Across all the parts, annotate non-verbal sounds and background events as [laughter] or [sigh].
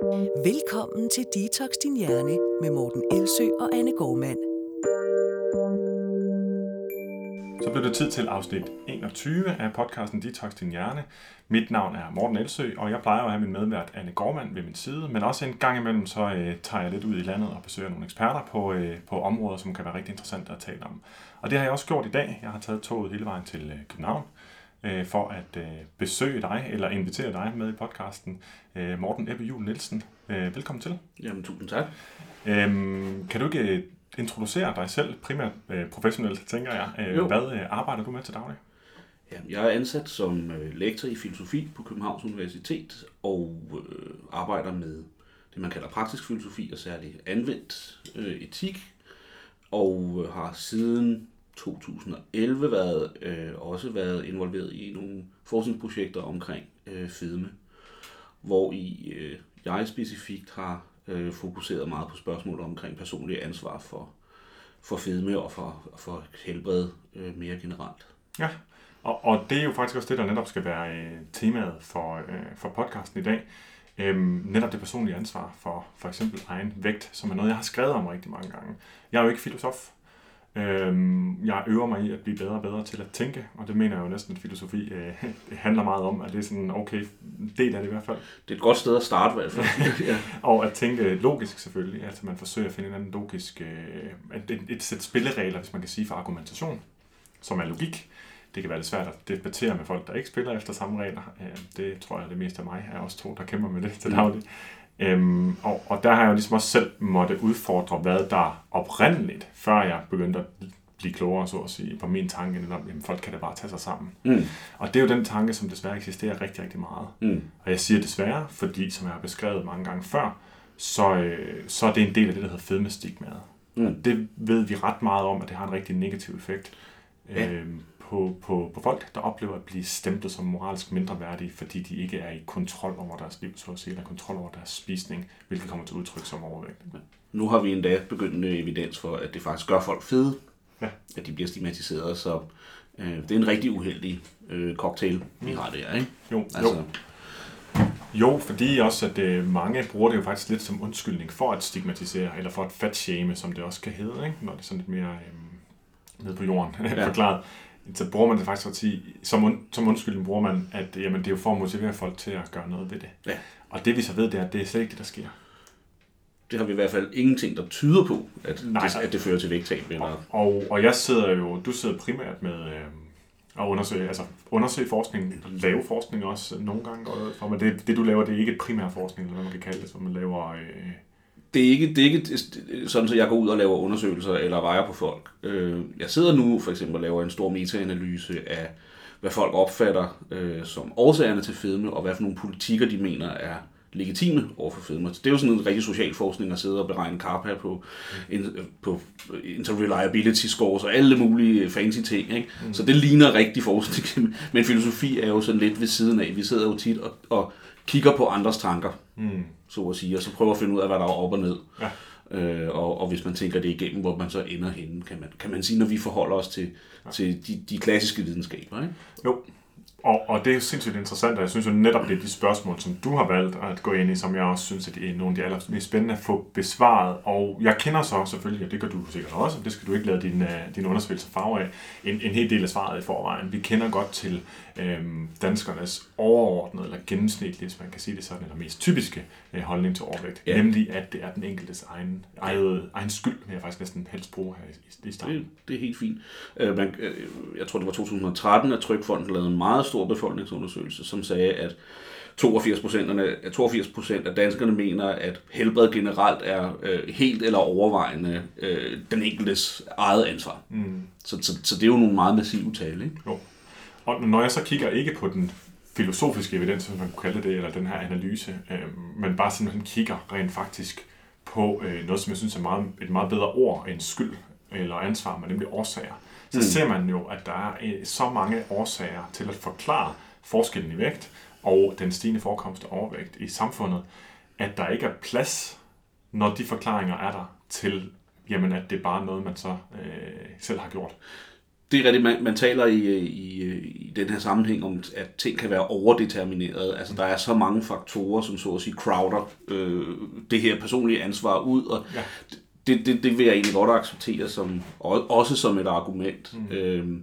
Velkommen til Detox Din Hjerne med Morten Elsø og Anne Gormand. Så blev det tid til afsnit 21 af podcasten Detox Din Hjerne. Mit navn er Morten Elsø, og jeg plejer at have min medvært Anne Gormand ved min side, men også en gang imellem så øh, tager jeg lidt ud i landet og besøger nogle eksperter på, øh, på områder, som kan være rigtig interessante at tale om. Og det har jeg også gjort i dag. Jeg har taget toget hele vejen til øh, København øh, for at øh, besøge dig, eller invitere dig med i podcasten. Øh, Morten Ebbe Jul Nielsen, øh, velkommen til. Jamen, tusind tak. Øhm, kan du ikke øh, introducere dig selv, primært øh, professionelt, tænker jeg. Øh, Jo. hvad øh, arbejder du med til daglig? Ja, jeg er ansat som øh, lektor i filosofi på Københavns Universitet og øh, arbejder med det, man kalder praktisk filosofi og særligt anvendt øh, etik. Og har siden 2011 været, øh, også været involveret i nogle forskningsprojekter omkring øh, fedme, hvor i øh, jeg specifikt har øh, fokuseret meget på spørgsmål omkring personlig ansvar for, for fedme og for, for helbred øh, mere generelt. Ja, og, og det er jo faktisk også det, der netop skal være øh, temaet for, øh, for podcasten i dag. Øhm, netop det personlige ansvar for for eksempel egen vægt, som er noget, jeg har skrevet om rigtig mange gange. Jeg er jo ikke filosof. Øhm, jeg øver mig i at blive bedre og bedre til at tænke, og det mener jeg jo næsten, at filosofi øh, [laughs] handler meget om, at det er sådan en okay del af det i hvert fald. Det er et godt sted at starte i hvert fald. [laughs] ja. Og at tænke logisk selvfølgelig, altså man forsøger at finde en anden logisk, øh, et, et, sæt spilleregler, hvis man kan sige, for argumentation, som er logik. Det kan være lidt svært at debattere med folk, der ikke spiller efter samme regler. Øh, det tror jeg, det meste af mig er også to, der kæmper med det til daglig. Øhm, og, og der har jeg jo ligesom også selv måtte udfordre, hvad der oprindeligt, før jeg begyndte at blive klogere, så at sige, på min tanke, netop, jamen folk kan da bare tage sig sammen. Mm. Og det er jo den tanke, som desværre eksisterer rigtig, rigtig meget. Mm. Og jeg siger desværre, fordi som jeg har beskrevet mange gange før, så, øh, så er det en del af det, der hedder fedmestigmaet. Mm. Og det ved vi ret meget om, at det har en rigtig negativ effekt Ja. øh, på, på, på folk, der oplever at blive stemplet som moralsk mindreværdige, fordi de ikke er i kontrol over deres liv, så at sige, eller kontrol over deres spisning, hvilket kommer til udtryk som overvægt. Nu har vi endda begyndende evidens for, at det faktisk gør folk fede, Ja. at de bliver stigmatiseret, så øh, det er en rigtig uheldig øh, cocktail, vi har der, ikke? Jo, Altså, jo. Jo, fordi også, at øh, mange bruger det jo faktisk lidt som undskyldning for at stigmatisere, eller for at fatshame, som det også kan hedde, ikke? når det er sådan lidt mere øh, nede på jorden [laughs] ja. forklaret. Så bruger man det faktisk for at sige, som, und, som undskyldning bruger man, at jamen, det er jo for at motivere folk til at gøre noget ved det. Ja. Og det vi så ved, det er, at det er slet ikke det, der sker. det har vi i hvert fald ingenting, der tyder på, at, Nej. det, at det fører til vægttab. Eller, Og, og jeg sidder jo, du sidder primært med øh, at undersøge, altså undersøge forskning, lave forskning også nogle gange, går fra, men det, det du laver, det er ikke primær forskning, eller hvad man kan kalde det, som man laver... Øh, det er ikke, det er ikke sådan, at jeg går ud og laver undersøgelser eller vejer på folk. Øh, Jeg sidder nu for eksempel og laver en stor metaanalyse af, hvad folk opfatter øh, som årsagerne til fedme, og hvad for nogle politikker de mener er legitime over for fedme. Det er jo sådan en rigtig social forskning at sidde og beregne CARPA på, in, på interreliability scores og alle mulige fancy ting. Ikke? Mm. Så det ligner rigtig forskning, men filosofi er jo sådan lidt ved siden af. Vi sidder jo tit og, og kigger på andres tanker, mm, så at sige, og så prøver at finde ud af, hvad der er op og ned. Ja. Øh, og, og hvis man tænker det igennem, hvor man så ender henne, kan man, kan man sige, når vi forholder os til, ja. til de, de klassiske videnskaber. Ikke? Jo, og, og det er sindssygt interessant, og jeg synes jo netop, det er de spørgsmål, som du har valgt at gå ind i, som jeg også synes, at det er nogle af de allermest spændende at få besvaret. Og jeg kender så selvfølgelig, og det gør du sikkert også, og det skal du ikke lade din, uh, din undersøgelse farve af, en, en hel del af svaret i forvejen. Vi kender godt til øhm, danskernes overordnede, eller gennemsnitlige, hvis man kan sige det sådan, eller mest typiske øh, holdning til overvægt. Ja. Nemlig, at det er den enkeltes egen, egen, egen skyld, vil jeg faktisk næsten helst bruge her i, i starten. Det, det er helt fint. Øh, man, øh, jeg tror, det var 2013, at Trykfonden lavede en meget stor befolkningsundersøgelse, som sagde, at 82 procent 82 af danskerne mener, at helbred generelt er øh, helt eller overvejende øh, den enkeltes eget ansvar. Mm. Så, så, så det er jo nogle meget massive tal. Ikke? Jo. Og når jeg så kigger ikke på den filosofiske evidens, som man kunne kalde det, eller den her analyse, øh, men bare simpelthen kigger rent faktisk på øh, noget, som jeg synes er meget, et meget bedre ord end skyld eller ansvar, men nemlig årsager, så mm. ser man jo, at der er øh, så mange årsager til at forklare forskellen i vægt og den stigende forekomst af overvægt i samfundet, at der ikke er plads, når de forklaringer er der, til jamen, at det er bare noget, man så øh, selv har gjort. det er rigtigt, man, man taler i, i, i den her sammenhæng om, at ting kan være overdetermineret. Altså, der er så mange faktorer, som så at sige crowder øh, det her personlige ansvar ud, og Ja. Det, det, det vil jeg egentlig godt acceptere som, og- også som et argument. Mm. Øhm,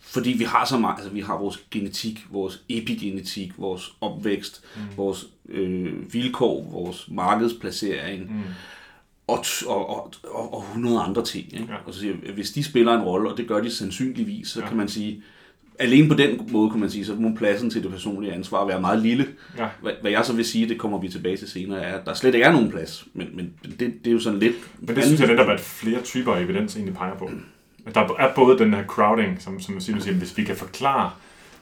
fordi vi har så meget, altså vi har vores genetik, vores epigenetik, vores opvækst, mm. vores øh, vilkår, vores markedsplacering, mm. og, og, og, og, og 100 andre ting. Ikke? Ja. Og så siger, hvis de spiller en rolle, og det gør de sandsynligvis, så ja. kan man sige, alene på den måde kan man sige, så må pladsen til det personlige ansvar være meget lille. Ja. Hvad, hvad jeg så vil sige, det kommer vi tilbage til senere, er, at der slet ikke er nogen plads. Men, men det, det er jo sådan lidt... Men det synes jeg netop, at flere typer af evidens egentlig peger på. Der er både den her crowding, som, som siger, siger, hvis vi kan forklare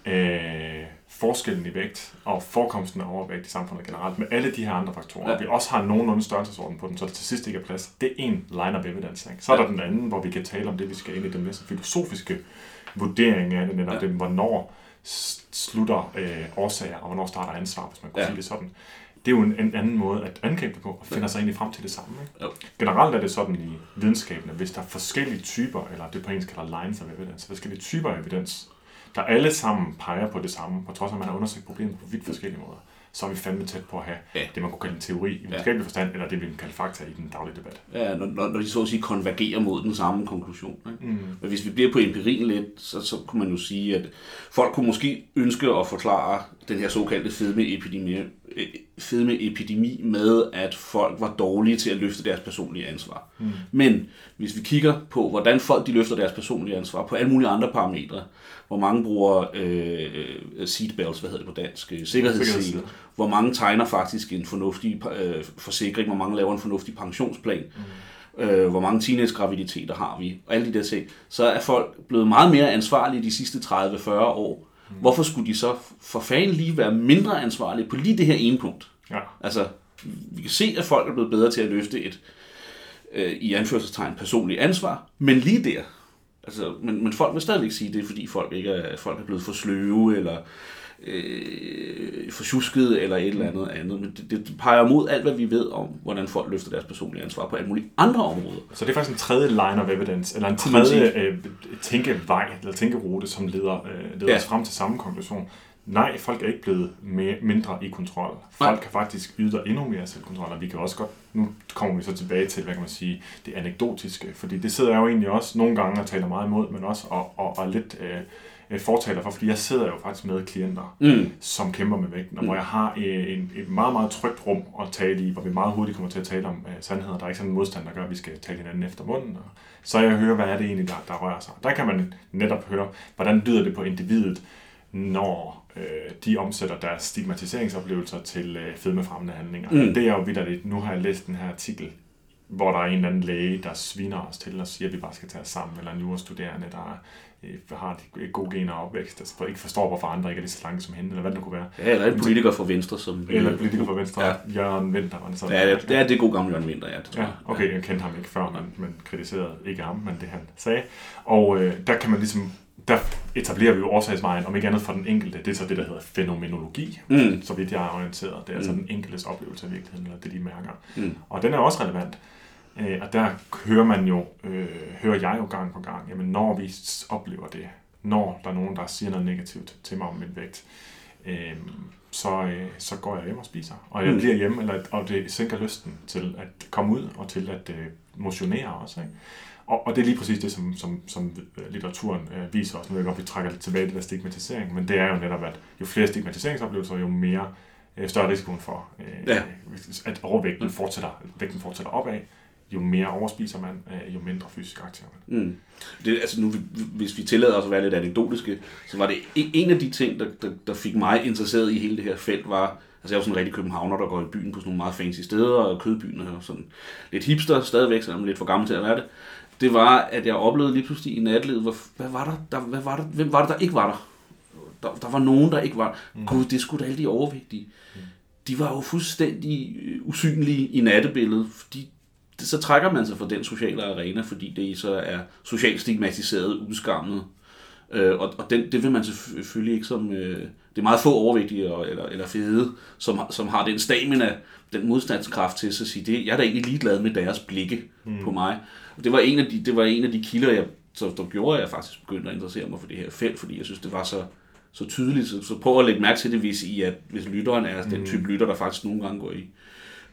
øh, forskellen i vægt og forekomsten af overvægt i samfundet generelt, med alle de her andre faktorer, ja. Ja. og vi også har nogenlunde størrelsesorden på den, så der til sidst ikke er plads. Det er en line of evidence. Ikke? Så er der den anden, hvor vi kan tale om det, vi skal ind i den næste filosofiske vurdering af det, netop ja. Ja. det, hvornår slutter øh, årsager, og hvornår starter ansvar, hvis man kunne ja. Ja. sige det sådan. Det er jo en, en anden måde at angribe det på, og finder sig egentlig frem til det samme. Ikke? Jo. Generelt er det sådan i videnskaben, at hvis der er forskellige typer, eller det på engelsk kalder lines of evidence, forskellige typer af evidens, der alle sammen peger på det samme, på trods af, at man har undersøgt problemet på vidt forskellige måder, så er vi fandme tæt på at have Ja. det, man kunne kalde en teori i videnskabelig forstand, eller det, vi kan kalde fakta i den daglige debat. Ja, når, når, de så at sige konvergerer mod den samme konklusion. Ikke? Mm. Men hvis vi bliver på empirien lidt, så, så kunne man jo sige, at folk kunne måske ønske at forklare den her såkaldte fedmeepidemi, fedmeepidemi med, at folk var dårlige til at løfte deres personlige ansvar. Mm. Men hvis vi kigger på, hvordan folk de løfter deres personlige ansvar på alle mulige andre parametre, hvor mange bruger øh, seatbelts, hvad hedder det på dansk, øh, sikkerhedssele, Sikkerhedssele. hvor mange tegner faktisk en fornuftig øh, forsikring, hvor mange laver en fornuftig pensionsplan, mm. øh, hvor mange teenage-graviditeter har vi, og alle de der ting, så er folk blevet meget mere ansvarlige de sidste 30-40 år. Mm. Hvorfor skulle de så for fanden lige være mindre ansvarlige på lige det her ene punkt? Ja. Altså, vi kan se, at folk er blevet bedre til at løfte et, øh, i anførselstegn, personligt ansvar, men lige der, altså, men, men folk vil stadigvæk sige, at det er fordi folk ikke er, folk er blevet for sløve, eller øh, for tjuskede, eller et eller andet andet. Men det, det peger mod alt, hvad vi ved om, hvordan folk løfter deres personlige ansvar på alle mulige andre områder. Så det er faktisk en tredje line of evidence, eller en tredje øh, tænkevej, eller tænkerute, som leder, øh, leder ja. Os frem til samme konklusion. Nej, folk er ikke blevet mere, mindre i kontrol. Folk Nej. kan faktisk yde endnu mere selvkontrol, og vi kan også godt, nu kommer vi så tilbage til, hvad kan man sige, det anekdotiske, fordi det sidder jeg jo egentlig også nogle gange og taler meget imod, men også og, og, og lidt øh, fortaler for, fordi jeg sidder jo faktisk med klienter, Mm. som kæmper med vægten, og hvor jeg har øh, en, et meget, meget trygt rum at tale i, hvor vi meget hurtigt kommer til at tale om øh, sandheder. Der er ikke sådan en modstand, der gør, at vi skal tale hinanden efter munden. Og så jeg hører, hvad er det egentlig, der, der rører sig. Der kan man netop høre, hvordan lyder det på individet, når øh, de omsætter deres stigmatiseringsoplevelser til øh, fedmefremmende handlinger. Mm. Mm. Det er jo vidderligt. Nu har jeg læst den her artikel, hvor der er en eller anden læge, der sviner os til og siger, at vi bare skal tage os sammen, eller en jurastuderende, der øh, har de gode gener og opvækst, der ikke forstår, hvorfor andre ikke er lige så slanke som hende, eller hvad det nu kunne være. Ja, eller en politiker fra Venstre, som... Eller en politiker fra Venstre, ja. Jørgen Vinter, var det sådan. Ja, det, det er det gode gamle Jørgen Winter, ja. Det Ja, jeg. okay, jeg kendte ham ikke før, men, men kritiserede ikke ham, men det han sagde. Og øh, der kan man ligesom, der etablerer vi jo årsagsvejen, om ikke andet for den enkelte. Det er så det, der hedder fænomenologi, Mm. så vidt jeg er orienteret. Det er altså Mm. den enkeltes oplevelse af virkeligheden, eller det de mærker. Mm. Og den er også relevant. Øh, og der hører man jo, øh, hører jeg jo gang på gang, jamen når vi oplever det, når der er nogen, der siger noget negativt til mig om min vægt, øh, så, øh, så går jeg hjem og spiser. Og jeg Mm. bliver hjemme, eller, og det sænker lysten til at komme ud og til at øh, motionere også. Ikke? Og, og det er lige præcis det, som, som, som øh, litteraturen øh, viser os. Nu ved jeg godt, vi trækker lidt tilbage det der stigmatisering, men det er jo netop, at jo flere stigmatiseringsoplevelser, jo mere øh, større risikoen for, øh, Ja. at overvægten fortsætter, vægten fortsætter opad, jo mere overspiser man, øh, jo mindre fysisk aktiv er man. Mm. Det, altså nu, hvis vi tillader os at være lidt anekdotiske, så var det en en af de ting, der, der, der fik mig interesseret i hele det her felt, var, altså jeg var sådan en rigtig københavner, der går i byen på sådan nogle meget fancy steder, og kødbyen og sådan lidt hipster stadigvæk, selvom jeg er lidt for gammel til at være det. Det var, at jeg oplevede lige pludselig i natlivet, hvor, hvad var der, der, hvad var der, hvem var det, der ikke var der? Der, der var nogen, der ikke var mm. Gud, det skulle da alle de overvægtige. Mm. De var jo fuldstændig øh, usynlige i nattebilledet, fordi så trækker man sig fra den sociale arena, fordi det så er socialt stigmatiseret, udskammet. Øh, og og den, det vil man selvfølgelig ikke som... Øh, det er meget få overvægtige og, eller, eller fede, som, har- som har den stamina, den modstandskraft til at sige, det, jeg er da egentlig ligeglad med deres blikke mm. på mig. Og det var en af de, det var en af de kilder, jeg så der gjorde, at jeg faktisk begyndte at interessere mig for det her felt, fordi jeg synes, det var så, så tydeligt. Så, så prøv at lægge mærke til det, hvis, I, at, hvis lytteren er den type lytter, der faktisk nogle gange går i,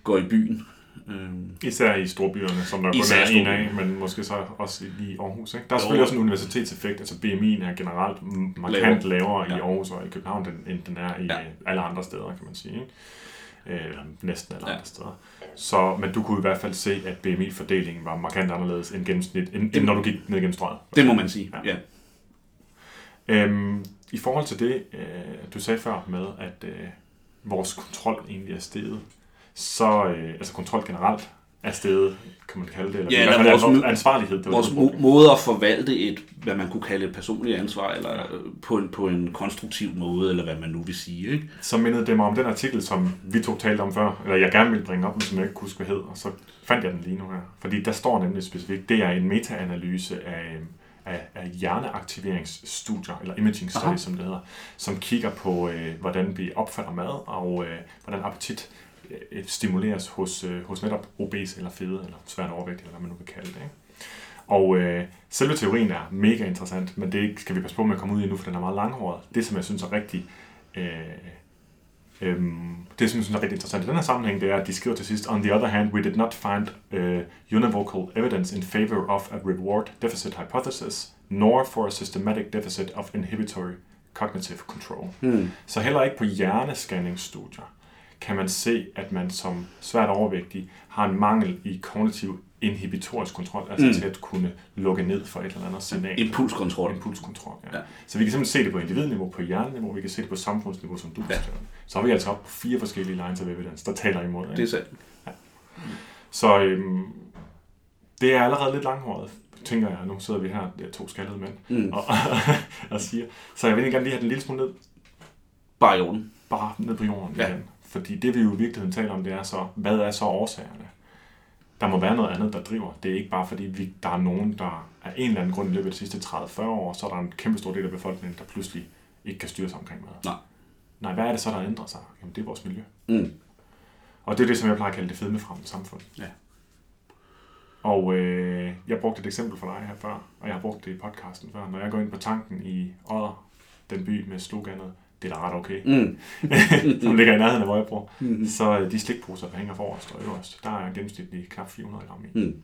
går i byen. Øhm, Især i storbyerne, som der kun er en af, men måske så også i Aarhus. Ikke? Der er Jo. selvfølgelig også en universitetseffekt, altså BMI'en er generelt markant Lavere. lavere i Ja. Aarhus og i København, end- den er i Ja. alle andre steder, kan man sige. Ikke? Øh, næsten alle Ja. andre steder. Så, men du kunne i hvert fald se, at BMI-fordelingen var markant anderledes end gennemsnit, end, end når du gik ned gennem strøget. det må man sige, Ja. ja. Øhm, I forhold til det, øh, du sagde før med, at øh, vores kontrol egentlig er steget, så, øh, altså kontrol generelt er steget, kan man kalde det, eller Ja, eller vores vores, ansvarlighed. Det var Vores det, måde at forvalte et, hvad man kunne kalde et personligt ansvar, eller øh, på en, på en konstruktiv måde, eller hvad man nu vil sige. Ikke? Så mindede det mig om den artikel, som vi to talte om før, eller jeg gerne ville bringe op, men som jeg ikke kunne huske, hvad hed, og så fandt jeg den lige nu her. Fordi der står nemlig specifikt, det er en metaanalyse af, af, af hjerneaktiveringsstudier, eller imaging studies, som det hedder, som kigger på, øh, hvordan vi opfatter mad, og øh, hvordan appetit stimuleres hos, øh, hos netop obese eller fede, eller svært overvægtige, eller hvad man nu vil kalde det. Ikke? Og øh, selve teorien er mega interessant, men det skal vi passe på med at komme ud i nu, for den er meget langhåret. Det, som jeg synes er rigtig... Øh, Øhm, det, som jeg synes er rigtig interessant i den her sammenhæng, det er, at de skriver til sidst, On the other hand, we did not find uh, univocal evidence in favor of a reward deficit hypothesis, nor for a systematic deficit of inhibitory cognitive control. Hmm. Så heller ikke på hjernescanningsstudier kan man se, at man som svært overvægtig har en mangel i kognitiv inhibitorisk kontrol, altså Mm. til at kunne lukke ned for et eller andet signal. Impulskontrol. Impulskontrol, ja. Ja. ja. Så vi kan simpelthen se det på individniveau, på hjerneniveau, vi kan se det på samfundsniveau, som du Ja. ja. Så har vi altså op på fire forskellige lines of evidence, der taler imod. Ikke? Det er sandt. Så øhm, det er allerede lidt langhåret, tænker jeg. Nu sidder vi her, er to skaldede mænd, Mm. og, [laughs] og siger. Så jeg vil egentlig gerne lige have den en lille smule ned, Bare i orden. bare ned på jorden Ja. ja. igen. Fordi det vi jo i virkeligheden taler om, det er så, hvad er så årsagerne? Der må være noget andet, der driver. Det er ikke bare fordi, vi, der er nogen, der af en eller anden grund i løbet af de sidste 30-40 år, så er der en kæmpe stor del af befolkningen, der pludselig ikke kan styre sig omkring mad. Nej. Nej, hvad er det så, der ændrer sig? Jamen, det er vores miljø. Mm. Og det er det, som jeg plejer at kalde det fedmefremmende samfund. Ja. Og øh, jeg brugte et eksempel for dig her før, og jeg har brugt det i podcasten før. Når jeg går ind på tanken i Odder, den by med sloganet, det er da ret okay, Mm. [laughs] som ligger i nærheden af, hvor jeg bor, Mm. så øh, de slikposer, der hænger forrest og øverst, der er gennemsnitligt knap 400 gram i. Mm.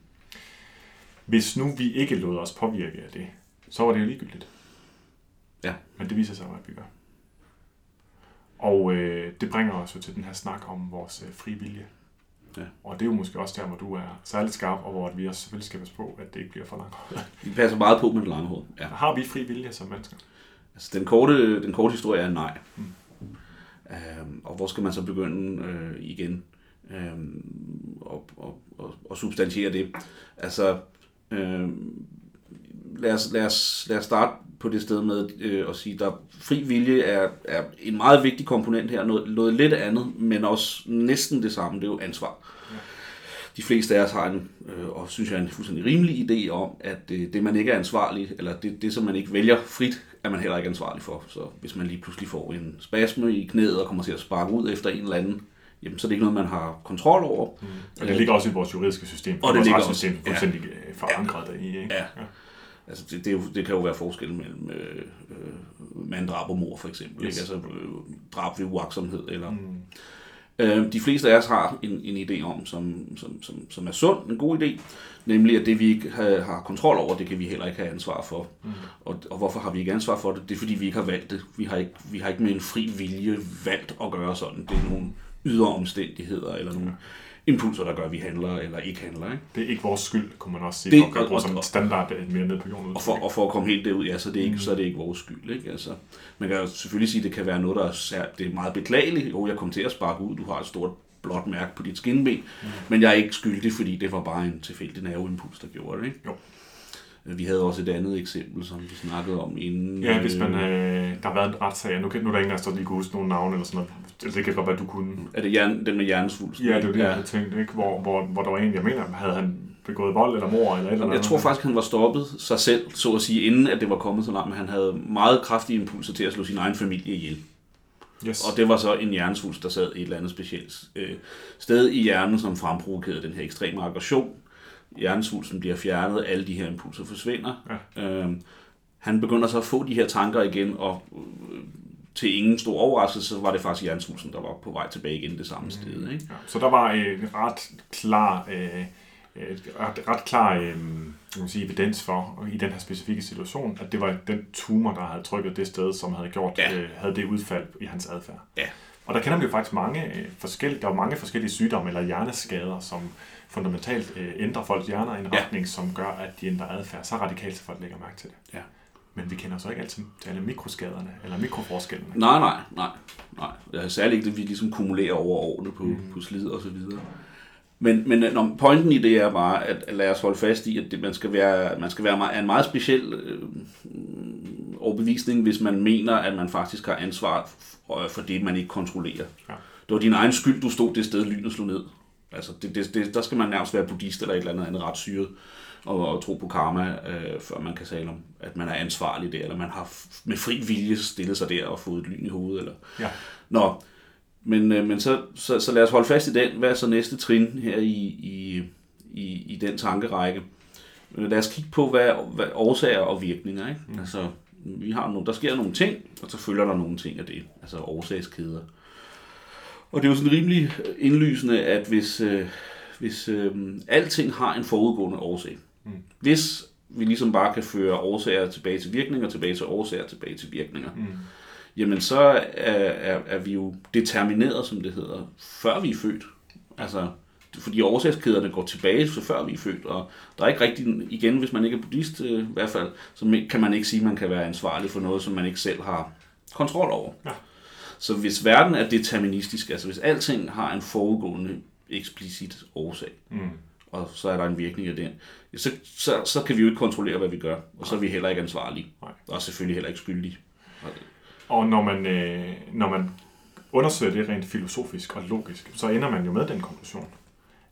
Hvis nu vi ikke lod os påvirke af det, så var det jo ligegyldigt. Ja. Men det viser sig at vi gør. Og øh, det bringer os jo til den her snak om vores øh, fri vilje. Ja. Og det er jo måske også der, hvor du er særligt skarp, og hvor vi også selvfølgelig skal passe på, at det ikke bliver for langt. Vi passer meget på med det lange hoved. Ja. Har vi fri vilje som mennesker? Altså, den korte, den korte historie er nej. Mm. Øhm, og hvor skal man så begynde øh, igen øhm, og, og, og, og substantiere det? Altså, øhm, lad, os, lad, os, lad os starte på det sted med øh, at sige, at fri vilje er, er en meget vigtig komponent her. Noget, noget lidt andet, men også næsten det samme, det er jo ansvar. De fleste af os har en, øh, og synes jeg, en fuldstændig rimelig idé om, at øh, det, man ikke er ansvarlig, eller det, det, som man ikke vælger frit, er man heller ikke ansvarlig for. Så hvis man lige pludselig får en spasme i knæet og kommer til at sparke ud efter en eller anden, jamen, så er det ikke noget, man har kontrol over. Mm. Og det ligger også i vores juridiske system. Og det vores ligger retssystem også- er fuldstændig ja. forankret deri. Ikke? Ja. Altså, det, det, jo, det kan jo være forskel mellem øh, øh, manddrab og mor, for eksempel. Yes. Ikke? Altså øh, drab ved uaksomhed. Eller, Mm. Øh, de fleste af os har en, en idé om, som, som, som, som er sund, en god idé, nemlig at det vi ikke har, har kontrol over, det kan vi heller ikke have ansvar for. Mm. Og, og hvorfor har vi ikke ansvar for det? Det er fordi vi ikke har valgt det. Vi har ikke, vi har ikke med en fri vilje valgt at gøre sådan. Det er nogle ydre omstændigheder eller nogle impulser, der gør, at vi handler eller ikke handler. Ikke? Det er ikke vores skyld, kunne man også sige, Det- og- som og- en standard mere ned på jorden. Og for, og for at komme helt derud, ja, så, er det ikke, Mm. så er det ikke vores skyld. Ikke? Altså, man kan jo selvfølgelig sige, at det kan være noget, der er, det er meget beklageligt. Jo, jeg kom til at sparke ud, du har et stort blåt mærke på dit skinben, mm. men jeg er ikke skyldig, fordi det var bare en tilfældig nerveimpuls, der gjorde det. Ikke? Jo. Vi havde også et andet eksempel, som vi snakkede om inden. Ja, hvis man, øh, der har været en retssag, nu, kan, nu er der ingen af os, der lige kunne huske nogle navne eller sådan noget. Altså, Det kan godt være, du kunne. Er det jern, den med hjernesvulst? Ja, det var det, jeg havde tænkt, ikke? Hvor, hvor, hvor der var en, jeg mener, havde han begået vold eller mor eller et eller andet. Jeg tror faktisk, han var stoppet sig selv, så at sige, inden at det var kommet så langt, men han havde meget kraftige impulser til at slå sin egen familie ihjel. Yes. Og det var så en hjernesvulst, der sad et eller andet specielt øh, sted i hjernen, som fremprovokerede den her ekstreme aggression. Hjernesvulsten bliver fjernet, alle de her impulser forsvinder. Ja. Øhm, han begynder så at få de her tanker igen, og øh, til ingen stor overraskelse, så var det faktisk hjernesvulsten, der var på vej tilbage igen det samme mm. sted. Ikke? Ja, så der var en ret klar, øh, ret, ret klar øh, man sige, evidens for, i den her specifikke situation, at det var den tumor, der havde trykket det sted, som havde gjort ja. øh, havde det udfald i hans adfærd. Ja. Og der kender vi jo faktisk mange øh, forskellige, der er mange forskellige sygdomme eller hjerneskader, som fundamentalt øh, ændrer folks hjerner i en retning, ja. som gør, at de ændrer adfærd så radikalt, så folk lægger mærke til det. Ja. Men vi kender så ikke altid til alle mikroskaderne, eller mikroforskellene. Nej, nej, nej. nej. Det er særligt ikke det, vi ligesom kumulerer over årene på, mm. på slid og så videre. Men, men når pointen i det er bare, at, at lade os holde fast i, at det, man skal være, man skal være en meget speciel øh, overbevisning, hvis man mener, at man faktisk har ansvar for det, man ikke kontrollerer. Ja. Det var din egen skyld, du stod det sted, lynet slog ned. Altså, det, det, det, der skal man nærmest være buddhist eller et eller andet andet ret syret og, og tro på karma, øh, før man kan tale om, at man er ansvarlig der, eller man har med fri vilje stillet sig der og fået et lyn i hovedet. Eller... Ja. Nå, men, øh, men så, så, så lad os holde fast i den. Hvad er så næste trin her i, i, i, i den tankerække? Lad os kigge på, hvad, hvad årsager og virkninger. Ikke? Mm. Altså, vi har nogle, der sker nogle ting, og så følger der nogle ting af det. Altså årsagskæder. Og det er jo sådan rimelig indlysende, at hvis, øh, hvis øh, alting har en forudgående årsag, mm. hvis vi ligesom bare kan føre årsager tilbage til virkninger, tilbage til årsager, tilbage til virkninger, mm. jamen så er, er, er vi jo determineret, som det hedder, før vi er født. Altså, fordi årsagskæderne går tilbage til før vi er født, og der er ikke rigtig, igen, hvis man ikke er buddhist øh, i hvert fald, så kan man ikke sige, at man kan være ansvarlig for noget, som man ikke selv har kontrol over. Ja. Så hvis verden er deterministisk, altså hvis alting har en forudgående eksplicit årsag, mm. og så er der en virkning af den, så, så, så kan vi jo ikke kontrollere, hvad vi gør, og så er vi heller ikke ansvarlige, Nej. og selvfølgelig heller ikke skyldige. Og når man, øh, når man undersøger det rent filosofisk og logisk, så ender man jo med den konklusion,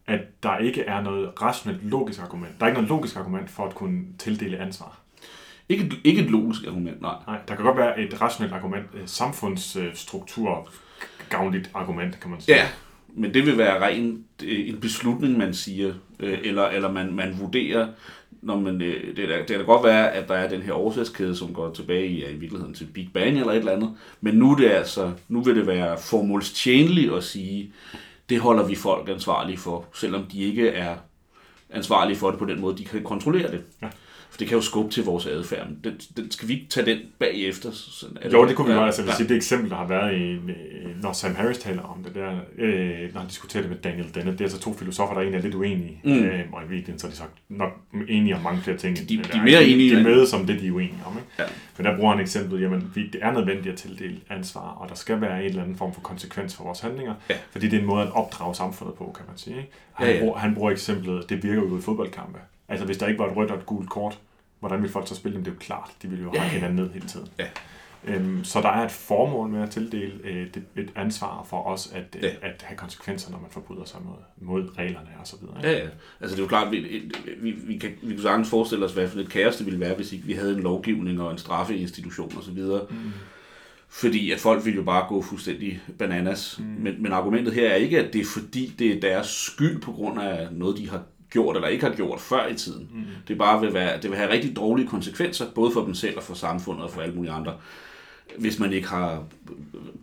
at der ikke er noget rationelt logisk argument. Der er ikke noget logisk argument for at kunne tildele ansvar. Ikke, ikke et logisk argument, nej. Nej, der kan godt være et rationelt argument, et samfundsstruktur gavnligt argument, kan man sige. Ja, men det vil være ren en beslutning, man siger, øh, eller, eller man, man vurderer, når man, øh, det, er, det kan godt være, at der er den her årsagskæde, som går tilbage i, ja, i virkeligheden til Big Bang eller et eller andet, men nu, er det altså, nu vil det være formålstjenligt at sige, det holder vi folk ansvarlige for, selvom de ikke er ansvarlige for det på den måde, de kan kontrollere det. Ja. For det kan jo skubbe til vores adfærd. Den, den, skal vi ikke tage den bagefter? Sådan, jo, det, det kunne vi godt. Altså, ja. det eksempel, der har været i, når Sam Harris taler om det der, øh, når han diskuterer det med Daniel Dennett, det er altså to filosofer, der egentlig er lidt uenige. Mm. Øh, og i virkeligheden så er de så nok enige om mange flere ting. De, de, de er mere enige. De mødes om det, de er uenige om. Ikke? Ja. Men der bruger han eksemplet, jamen, vi, det er nødvendigt at tildele ansvar, og der skal være en eller anden form for konsekvens for vores handlinger, ja. fordi det er en måde at opdrage samfundet på, kan man sige. Ikke? Han, ja, ja. Bruger, han bruger eksemplet, det virker jo i fodboldkampe. Altså hvis der ikke var et rødt og et gult kort, hvordan vil folk så spille dem? Det er jo klart, de vil jo have hinanden ned hele tiden. Ja. Øhm, så der er et formål med at tildele øh, et, et ansvar for os at, ja. at have konsekvenser, når man forbryder sig mod, mod reglerne og så videre. Ikke? Ja, ja. Altså det er jo klart, vi, vi, vi, kan, vi kan sagtens forestille os, hvad for et kaos det ville være, hvis ikke vi havde en lovgivning og en straffeinstitution og så videre. Mm. Fordi at folk vil jo bare gå fuldstændig bananas. Mm. Men, men argumentet her er ikke, at det er fordi, det er deres skyld på grund af noget, de har gjort eller ikke har gjort før i tiden. Mm. Det, bare vil være, det vil have rigtig dårlige konsekvenser, både for dem selv og for samfundet og for alle mulige andre, hvis man ikke har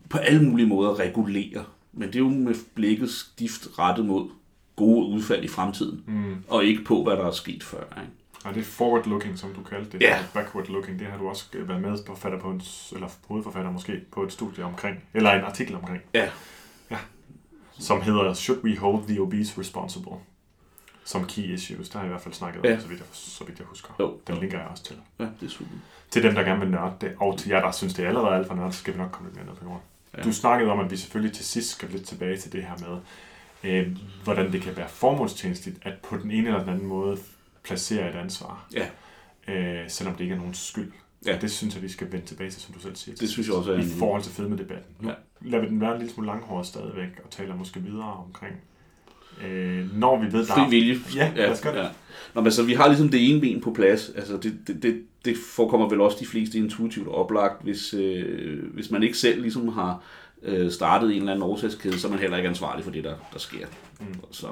på alle mulige måder reguleret. Men det er jo med blikket stift rettet mod gode udfald i fremtiden, mm. og ikke på, hvad der er sket før. Ikke? Og det er forward-looking, som du kaldte det. Ja. Backward-looking, det har du også været med på, forfatter på en, eller hovedforfatter måske, på et studie omkring, eller en artikel omkring. Ja. ja. Som hedder Should we hold the obese responsible? Som key issues. Der har jeg i hvert fald snakket ja. om, så vidt jeg, så vidt jeg husker. Jo. Den linker jeg også til. Ja, det er super. Til dem, der gerne vil nørde det, og til jer, der synes, det er allerede alt for nørdet, så skal vi nok komme lidt mere ned på jorden. Ja. Du snakkede om, at vi selvfølgelig til sidst skal lidt tilbage til det her med, øh, hvordan det kan være formålstjenestligt, at på den ene eller den anden måde placere et ansvar. Ja. Øh, selvom det ikke er nogen skyld. Ja. det synes jeg, vi skal vende tilbage til, som du selv siger. Det synes jeg også er I forhold til fedme-debatten. Nu ja. lader vi den være en lille smule langhåret stadigvæk, og taler måske videre omkring øh, når vi ved, der Fri vilje. Ja, ja, lad os gøre det. Ja. Nå, men så vi har ligesom det ene ben på plads. Altså, det, det, det, det forekommer vel også de fleste intuitivt oplagt, hvis, øh, hvis man ikke selv ligesom har øh, startet en eller anden årsagskæde, så er man heller ikke ansvarlig for det, der, der sker. Mm. Så,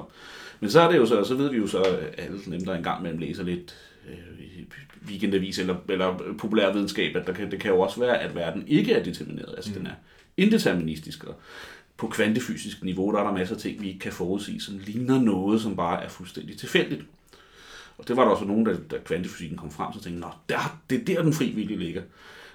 men så er det jo så, så ved vi jo så, at alle dem, der engang mellem læser lidt øh, weekendavis eller, eller populærvidenskab, at der kan, det kan jo også være, at verden ikke er determineret. Altså mm. den er indeterministisk, og på kvantefysisk niveau, der er der masser af ting, vi ikke kan forudsige, som ligner noget, som bare er fuldstændig tilfældigt. Og det var der også nogen, der, da kvantefysikken kom frem, så tænkte, at der, det er der, den fri vilje ligger.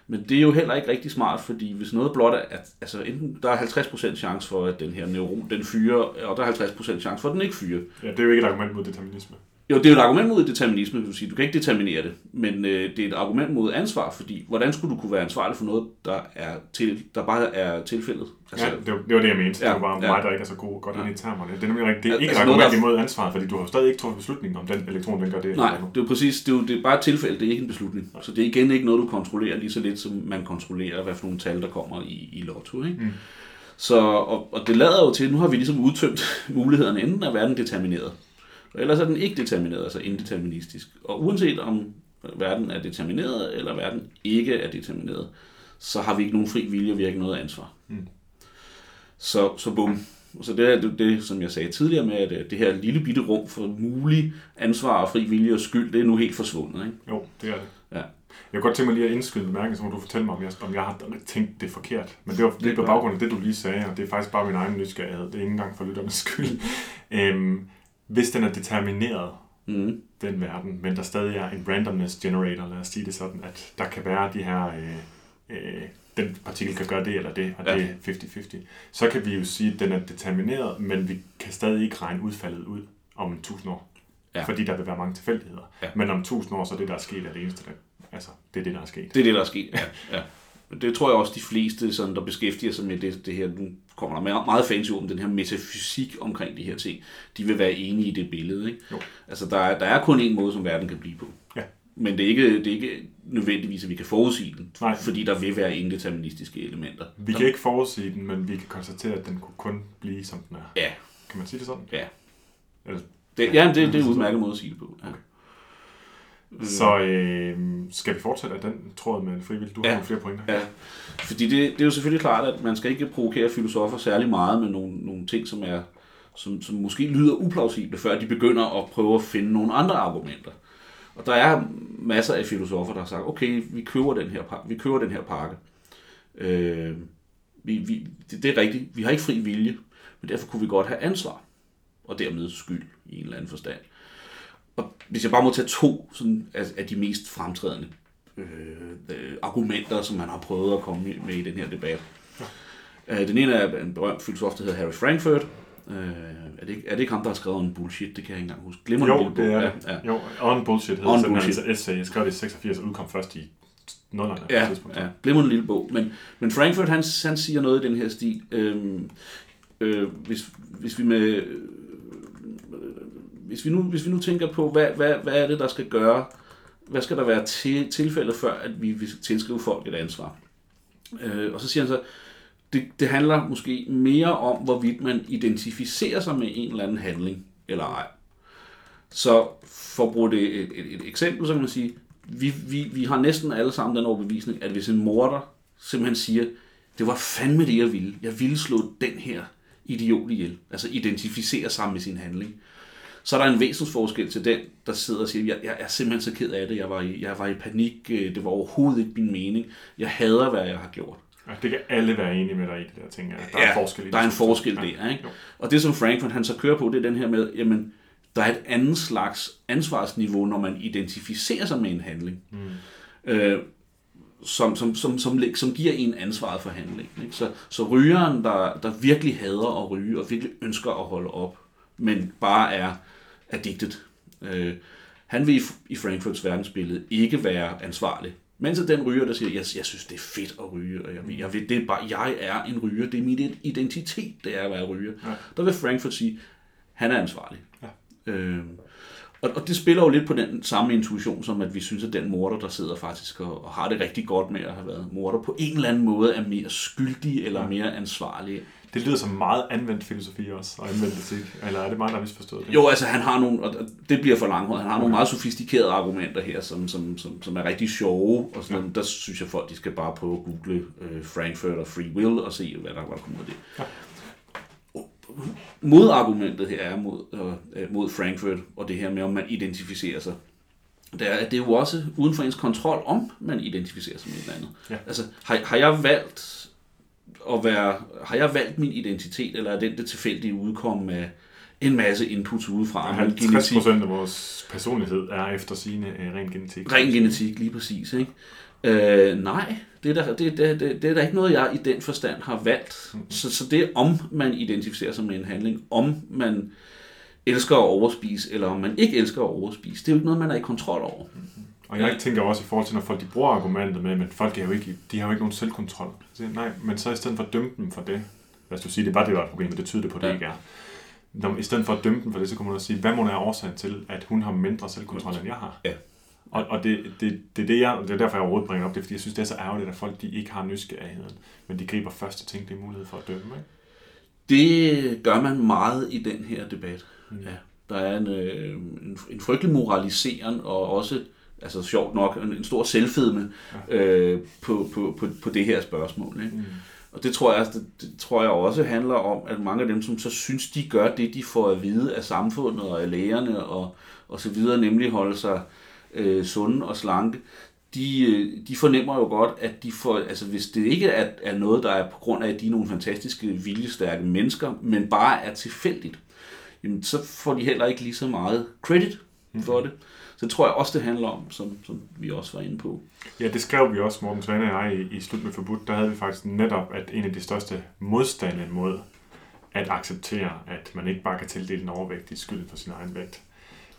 Men det er jo heller ikke rigtig smart, fordi hvis noget blot er, at altså enten der er 50% chance for, at den her neuron, den fyrer, og der er 50% chance for, at den ikke fyrer. Ja, det er jo ikke et argument mod determinisme. Jo, det er jo et argument mod determinisme, vil du sige. Du kan ikke determinere det, men øh, det er et argument mod ansvar, fordi hvordan skulle du kunne være ansvarlig for noget, der, er til, der bare er tilfældet? Altså, ja, det var, det var det, jeg mente. Ja, det var bare ja. mig, der ikke er så god godt ja. ind i termerne. Det er nemlig rigtigt. Det er ikke altså, et argument der... imod ansvar, fordi du har stadig ikke truffet beslutning om den elektron, den gør det. Nej, det er jo præcis. Det er, jo, det er bare et tilfælde, det er ikke en beslutning. Så det er igen ikke noget, du kontrollerer lige så lidt, som man kontrollerer, hvad for nogle tal, der kommer i, i lotto. Ikke? Mm. Så, og, og det lader jo til, nu har vi ligesom udtømt mulighederne, enten er verden determineret, ellers er den ikke determineret, altså indeterministisk. Og uanset om verden er determineret, eller verden ikke er determineret, så har vi ikke nogen fri vilje, vi har ikke noget ansvar. Mm. Så, så bum. Så det er det, det, som jeg sagde tidligere med, at det her lille bitte rum for mulig ansvar og fri vilje og skyld, det er nu helt forsvundet. Ikke? Jo, det er det. Ja. Jeg kan godt tænke mig lige at indskyde bemærkning, så må du fortælle mig, om jeg, om jeg har tænkt det forkert. Men det var det på baggrund af det, du lige sagde, og det er faktisk bare min egen nysgerrighed. Det er ikke engang for lytternes skyld. [laughs] Øhm, hvis den er determineret, mm. den verden, men der stadig er en randomness generator, lad os sige det sådan, at der kan være de her, øh, øh, den partikel kan gøre det eller det, og ja. det er 50-50, så kan vi jo sige, at den er determineret, men vi kan stadig ikke regne udfaldet ud om 1000 år. Ja. Fordi der vil være mange tilfældigheder. Ja. Men om 1000 år, så er det, der er sket, er det eneste, der, altså, det er det, der er sket. Det er det, der er sket, ja. ja. Det tror jeg også, de fleste, sådan, der beskæftiger sig med det, det her, nu kommer der meget fancy om den her metafysik omkring de her ting, de vil være enige i det billede. Ikke? Jo. Altså, der er, der er kun en måde, som verden kan blive på. Ja. Men det er, ikke, det er ikke nødvendigvis, at vi kan forudsige den, Nej. fordi der vil være indeterministiske elementer. Vi kan ikke forudsige den, men vi kan konstatere, at den kunne kun blive, som den er. Ja. Kan man sige det sådan? Ja. Eller, det, ja, det, det er en udmærket måde at sige det på. Ja. Okay. Så øh, skal vi fortsætte af den tråd med frivillig? Du ja. har flere pointer. Ja, fordi det, det er jo selvfølgelig klart, at man skal ikke provokere filosofer særlig meget med nogle, nogle ting, som, er, som, som måske lyder uplausible, før de begynder at prøve at finde nogle andre argumenter. Og der er masser af filosofer, der har sagt, okay, vi køber den her, vi køber den her pakke. Øh, vi, vi, det, det er rigtigt, vi har ikke fri vilje, men derfor kunne vi godt have ansvar, og dermed skyld i en eller anden forstand. Og hvis jeg bare må tage to sådan, af, af de mest fremtrædende øh, øh, argumenter, som man har prøvet at komme med i den her debat. Øh, den ene er en berømt filosof, der hedder Harry Frankfurt. Øh, er, det ikke, er det ikke ham, der har skrevet en bullshit? Det kan jeg ikke engang huske. Glemmer jo, det er ja, ja. Jo, on bullshit hedder on bullshit. Altså essay. Jeg skrev det i 86 og udkom først i nullerne. Ja, ja. glemrende lille bog. Men, men Frankfurt, han, han siger noget i den her stil. Øh, øh, hvis, hvis vi med hvis vi nu, hvis vi nu tænker på, hvad, hvad, hvad er det, der skal gøre, hvad skal der være til, tilfældet, før, at vi vil tilskrive folk et ansvar? Øh, og så siger han så, det, det handler måske mere om, hvorvidt man identificerer sig med en eller anden handling, eller ej. Så for at bruge det et, et, et eksempel, så kan man sige, vi, vi, vi har næsten alle sammen den overbevisning, at hvis en morder simpelthen siger, det var fandme det, jeg ville. Jeg ville slå den her idiot ihjel. Altså identificere sig med sin handling så er der en væsensforskel til den, der sidder og siger, jeg, jeg er simpelthen så ked af det, jeg var, i, jeg var i panik, øh, det var overhovedet ikke min mening, jeg hader, hvad jeg har gjort. Ja, det kan alle være enige med dig i det der ting. Der ja, er forskel i der er en forskel der. Ikke? Jo. Og det, som Frankfurt han så kører på, det er den her med, jamen, der er et andet slags ansvarsniveau, når man identificerer sig med en handling. Mm. Øh, som, som, som, som, som giver en ansvaret for handlingen. Ikke? Så, så rygeren, der, der virkelig hader at ryge, og virkelig ønsker at holde op, men bare er addicted. Øh, han vil i Frankfurts verdensbillede ikke være ansvarlig. Mens den ryger, der siger, jeg, jeg synes, det er fedt at ryge, og jeg, jeg, ved, det er bare, jeg er en ryger, det er min identitet, det er at være ryger. Ja. Der vil Frankfurt sige, han er ansvarlig. Ja. Øh, Og, og det spiller jo lidt på den samme intuition, som at vi synes, at den morder, der sidder faktisk og, og har det rigtig godt med at have været morder, på en eller anden måde er mere skyldig eller mere ansvarlig. Det lyder som meget anvendt filosofi også, og anvendt etik. Eller er det mig, der har misforstået det? Jo, altså han har nogle, og det bliver for langt, han har nogle meget sofistikerede argumenter her, som, som, som, som er rigtig sjove, og sådan, ja. der synes jeg folk, de skal bare prøve at google øh, Frankfurt og Free Will, og se, hvad der, hvad der kommer ud af det. Ja. Modargumentet her er mod, øh, mod Frankfurt, og det her med, om man identificerer sig. Det er, det er jo også uden for ens kontrol, om man identificerer sig med et eller andet. Ja. Altså, har, har jeg valgt at være, har jeg valgt min identitet, eller er den det tilfældige udkomme af en masse inputs udefra? 50 procent af vores personlighed er efter sine uh, ren genetik. Ren genetik, lige præcis. Ikke? Øh, nej, det er, der, det, det, det, det er der ikke noget, jeg i den forstand har valgt. Mm-hmm. Så, så det er, om man identificerer sig med en handling, om man elsker at overspise, eller om man ikke elsker at overspise, det er jo ikke noget, man er i kontrol over. Mm-hmm. Og jeg tænker også i forhold til, når folk de bruger argumentet med, men folk er jo ikke, de har jo ikke nogen selvkontrol. Så, nej, men så i stedet for at dømme dem for det, lad os sige, det var det var et problem, men det tyder det på, det ja. ikke er. Når, I stedet for at dømme dem for det, så kommer man også sige, hvad må er årsagen til, at hun har mindre selvkontrol, end jeg har? Ja. Og, og det, det, det, det, jeg, det er derfor, jeg overhovedet bringer op det, fordi jeg synes, det er så ærgerligt, at folk de ikke har nysgerrigheden, men de griber første ting, det er mulighed for at dømme. Ikke? Det gør man meget i den her debat. Mm. Ja. Der er en, øh, en, en frygtelig moralisering, og også altså sjovt nok, en, en stor selvfedme øh, på, på, på, på det her spørgsmål. Ikke? Mm. Og det tror, jeg, det, det tror jeg også handler om, at mange af dem, som så synes, de gør det, de får at vide af samfundet og af lægerne og, og så videre, nemlig holde sig øh, sunde og slanke, de, øh, de fornemmer jo godt, at de får, altså hvis det ikke er, er noget, der er på grund af, at de er nogle fantastiske, viljestærke mennesker, men bare er tilfældigt, jamen så får de heller ikke lige så meget credit for mm. Så det tror jeg også, det handler om, som, som vi også var inde på. Ja, det skrev vi også, Morten Svane og jeg, i, i Slut med Forbudt. Der havde vi faktisk netop, at en af de største modstande mod at acceptere, at man ikke bare kan tildele en overvægtig skyld for sin egen vægt,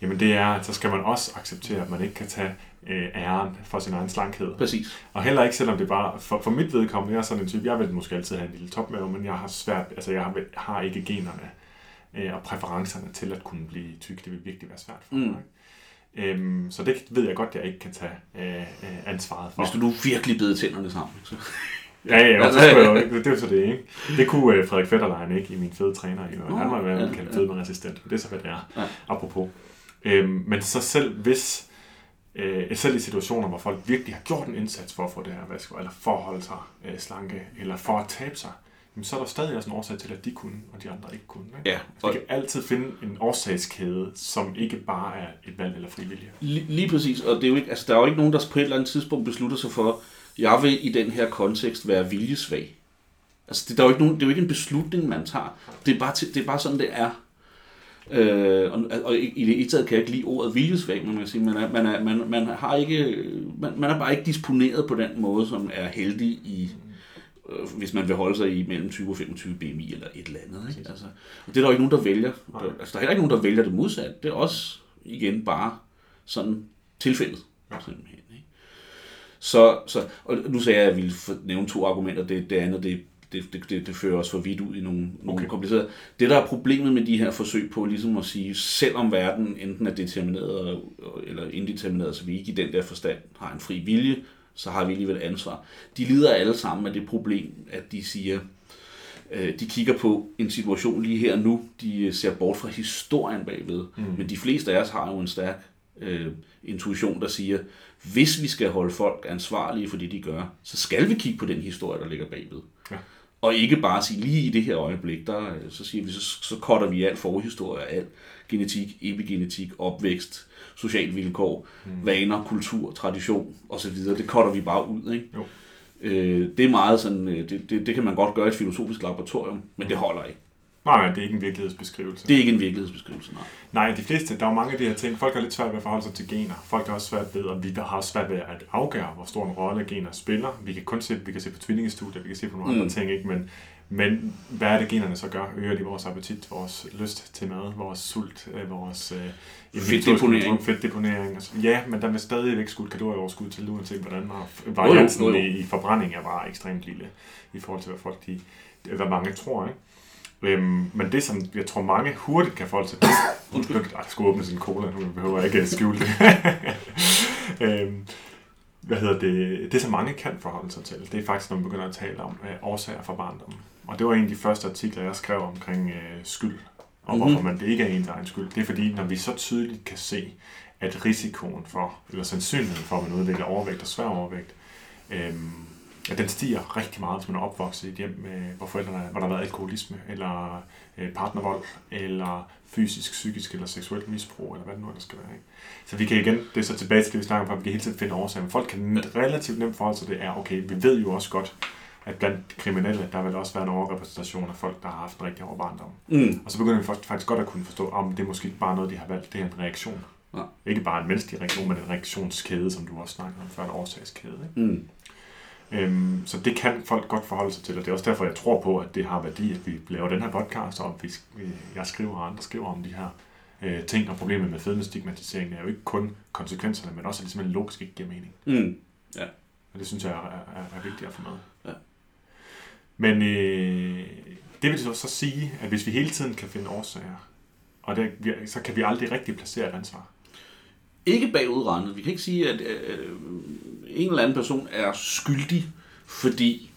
jamen det er, at så skal man også acceptere, at man ikke kan tage øh, æren for sin egen slankhed. Præcis. Og heller ikke, selvom det bare, for, for mit vedkommende, jeg er sådan en type, jeg vil måske altid have en lille topmave, men jeg har svært, altså jeg har, har ikke generne øh, og præferencerne til at kunne blive tyk. Det vil virkelig være svært for mig. Mm. Øhm, så det ved jeg godt, at jeg ikke kan tage øh, øh ansvaret for. Hvis du nu virkelig beder tænderne sammen. Så. [laughs] ja, ja, så skulle jeg jo, det er så det, ikke? Det kunne øh, Frederik Fetterlein ikke i min fede træner. Jo. Han var jo ja, kaldt ja. resistent. Det er så, hvad det er. Ja. Apropos. Øhm, men så selv hvis, øh, selv i situationer, hvor folk virkelig har gjort en indsats for at få det her vask, eller for at holde sig øh, slanke, eller for at tabe sig, jamen, så er der stadig også en årsag til, at de kunne, og de andre ikke kunne. Ikke? Ja. Så vi kan altid finde en årsagskæde, som ikke bare er et valg eller frivillige. Lige, lige præcis, og det er jo ikke, altså, der er jo ikke nogen, der på et eller andet tidspunkt beslutter sig for, jeg vil i den her kontekst være viljesvag. Altså, det, der er jo ikke nogen, det er jo ikke en beslutning, man tager. Det er bare, det er bare sådan, det er. Øh, og, og i det taget kan jeg ikke lide ordet viljesvag, men man, sige, man, er, man, er, man, man, har ikke, man, man er bare ikke disponeret på den måde, som er heldig i, hvis man vil holde sig i mellem 20 og 25 BMI eller et eller andet. Ikke? Altså, og det er der jo ikke nogen, der vælger. Der, altså, der er heller ikke nogen, der vælger det modsat. Det er også igen bare sådan tilfældet. Ja. Simpelthen, ikke? Så, så, og nu sagde jeg, at jeg ville nævne to argumenter. Det, det andet, det det, det, det, det fører os for vidt ud i nogle, nogle okay. komplicerede... Det, der er problemet med de her forsøg på ligesom at sige, selvom verden enten er determineret eller indetermineret, så vi ikke i den der forstand har en fri vilje, så har vi alligevel ansvar. De lider alle sammen af det problem, at de siger, øh, de kigger på en situation lige her nu, de ser bort fra historien bagved, mm. men de fleste af os har jo en stærk øh, intuition, der siger, hvis vi skal holde folk ansvarlige for det, de gør, så skal vi kigge på den historie, der ligger bagved. Ja. Og ikke bare sige, lige i det her øjeblik, der, øh, så siger vi, så, så korter vi alt forhistorie, alt genetik, epigenetik, opvækst, social vilkår, mm. vaner, kultur, tradition osv. Det korter vi bare ud. Ikke? Jo. Øh, det er meget sådan, øh, det, det, det kan man godt gøre i et filosofisk laboratorium, men det holder ikke. Nej, det er ikke en virkelighedsbeskrivelse. Det er ikke en virkelighedsbeskrivelse, nej. Nej, de fleste, der er jo mange af de her ting, folk har lidt svært ved at forholde sig til gener. Folk har også svært ved, og vi har også svært ved at afgøre, hvor stor en rolle gener spiller. Vi kan kun se, vi kan se på tvillingestudier, vi kan se på nogle mm. andre ting, ikke? Men, men hvad er det, generne så gør? Øger de vores appetit, vores lyst til mad, vores sult, øh, vores øh, fedtdeponering? Fedtdeponering. Ja, men der vil stadigvæk skudt kalorieoverskud til, uanset hvordan variansen i, i forbrænding er bare ekstremt lille, i forhold til, hvad folk de, hvad mange tror, ikke? Øhm, men det, som jeg tror mange hurtigt kan forholde sig til... [coughs] Undskyld. Ej, jeg skulle åbne sin cola, nu behøver jeg ikke at skjule det. [laughs] øhm, hvad hedder det? Det, som mange kan forholde sig til, det er faktisk, når man begynder at tale om øh, årsager for barndommen. Og det var en af de første artikler, jeg skrev omkring øh, skyld, og mm-hmm. hvorfor man det ikke er ens egen skyld. Det er fordi, når vi så tydeligt kan se, at risikoen for, eller sandsynligheden for, at man udvikler overvægt og svær overvægt, øhm, at den stiger rigtig meget, hvis man er opvokset i et hjem, med, hvor, forældrene, hvor der har været alkoholisme, eller øh, partnervold, eller fysisk, psykisk eller seksuelt misbrug, eller hvad det nu ellers skal være. Ikke? Så vi kan igen, det er så tilbage til det, vi snakker om, at vi kan hele tiden finde årsager, men folk kan relativt nemt forholde sig det, er okay, vi ved jo også godt, at blandt kriminelle, der vil også være en overrepræsentation af folk, der har haft en rigtig hård barndom. Mm. Og så begynder vi faktisk godt at kunne forstå, om det er måske ikke bare noget, de har valgt, det er en reaktion. Ja. Ikke bare en menneskelig reaktion, men en reaktionskæde, som du også snakkede om før, en årsagskæde. Ikke? Mm. Øhm, så det kan folk godt forholde sig til, og det er også derfor, jeg tror på, at det har værdi, at vi laver den her podcast, og vi, jeg skriver og andre skriver om de her øh, ting, og problemet med fedmestigmatisering er jo ikke kun konsekvenserne, men også at det simpelthen logisk ikke giver mening. Mm. Ja. Og det synes jeg er, er, er vigtigt at få med. Men øh, det vil så, så sige, at hvis vi hele tiden kan finde årsager, og det, så kan vi aldrig rigtig placere et ansvar. Ikke bagudregnet. Vi kan ikke sige, at øh, en eller anden person er skyldig, fordi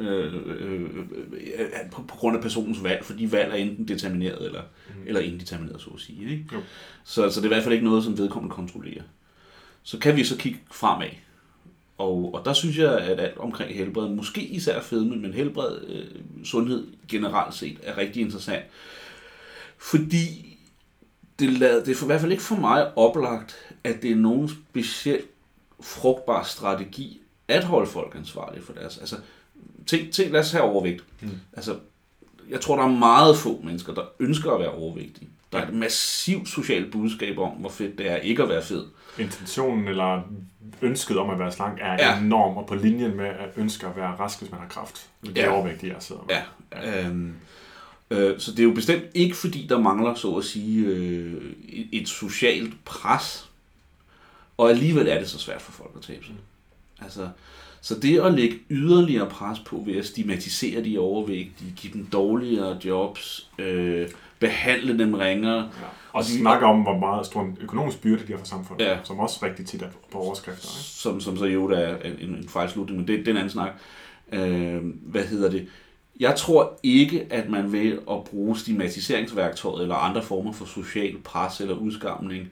øh, øh, øh, på, på grund af personens valg, fordi valg er enten determineret eller, mm. eller indetermineret, så at sige. Ikke? Jo. Så, så det er i hvert fald ikke noget, som vedkommende kontrollerer. Så kan vi så kigge fremad. Og, og der synes jeg, at alt omkring helbred, måske især fedme, men helbred, øh, sundhed generelt set, er rigtig interessant. Fordi det, lader, det er for, i hvert fald ikke for mig oplagt, at det er nogen speciel frugtbar strategi at holde folk ansvarlige for deres. Altså, tænk, tænk, lad os have overvægt. Mm. Altså, jeg tror, der er meget få mennesker, der ønsker at være overvægtige. Der er et massivt socialt budskab om, hvor fedt det er ikke at være fed. Intentionen eller ønsket om at være slank er ja. enorm, og på linjen med at ønske at være rask, hvis man har kraft. Det er ja. overvægtige, jeg sidder med. Ja. ja. Øhm, øh, så det er jo bestemt ikke, fordi der mangler, så at sige, øh, et socialt pres. Og alligevel er det så svært for folk at tabe sig. Altså, så det at lægge yderligere pres på ved at stigmatisere de overvægtige, give dem dårligere jobs, øh, behandle dem ringere. Ja. Og snakke om, hvor meget stor en økonomisk byrde de har for samfundet, ja. som også rigtig tit er på overskrifter. Ikke? Som, som så jo er en, en fejlslutning, men det, det er en anden snak. Øh, hvad hedder det? Jeg tror ikke, at man ved at bruge stigmatiseringsværktøjet eller andre former for social pres eller udskamning,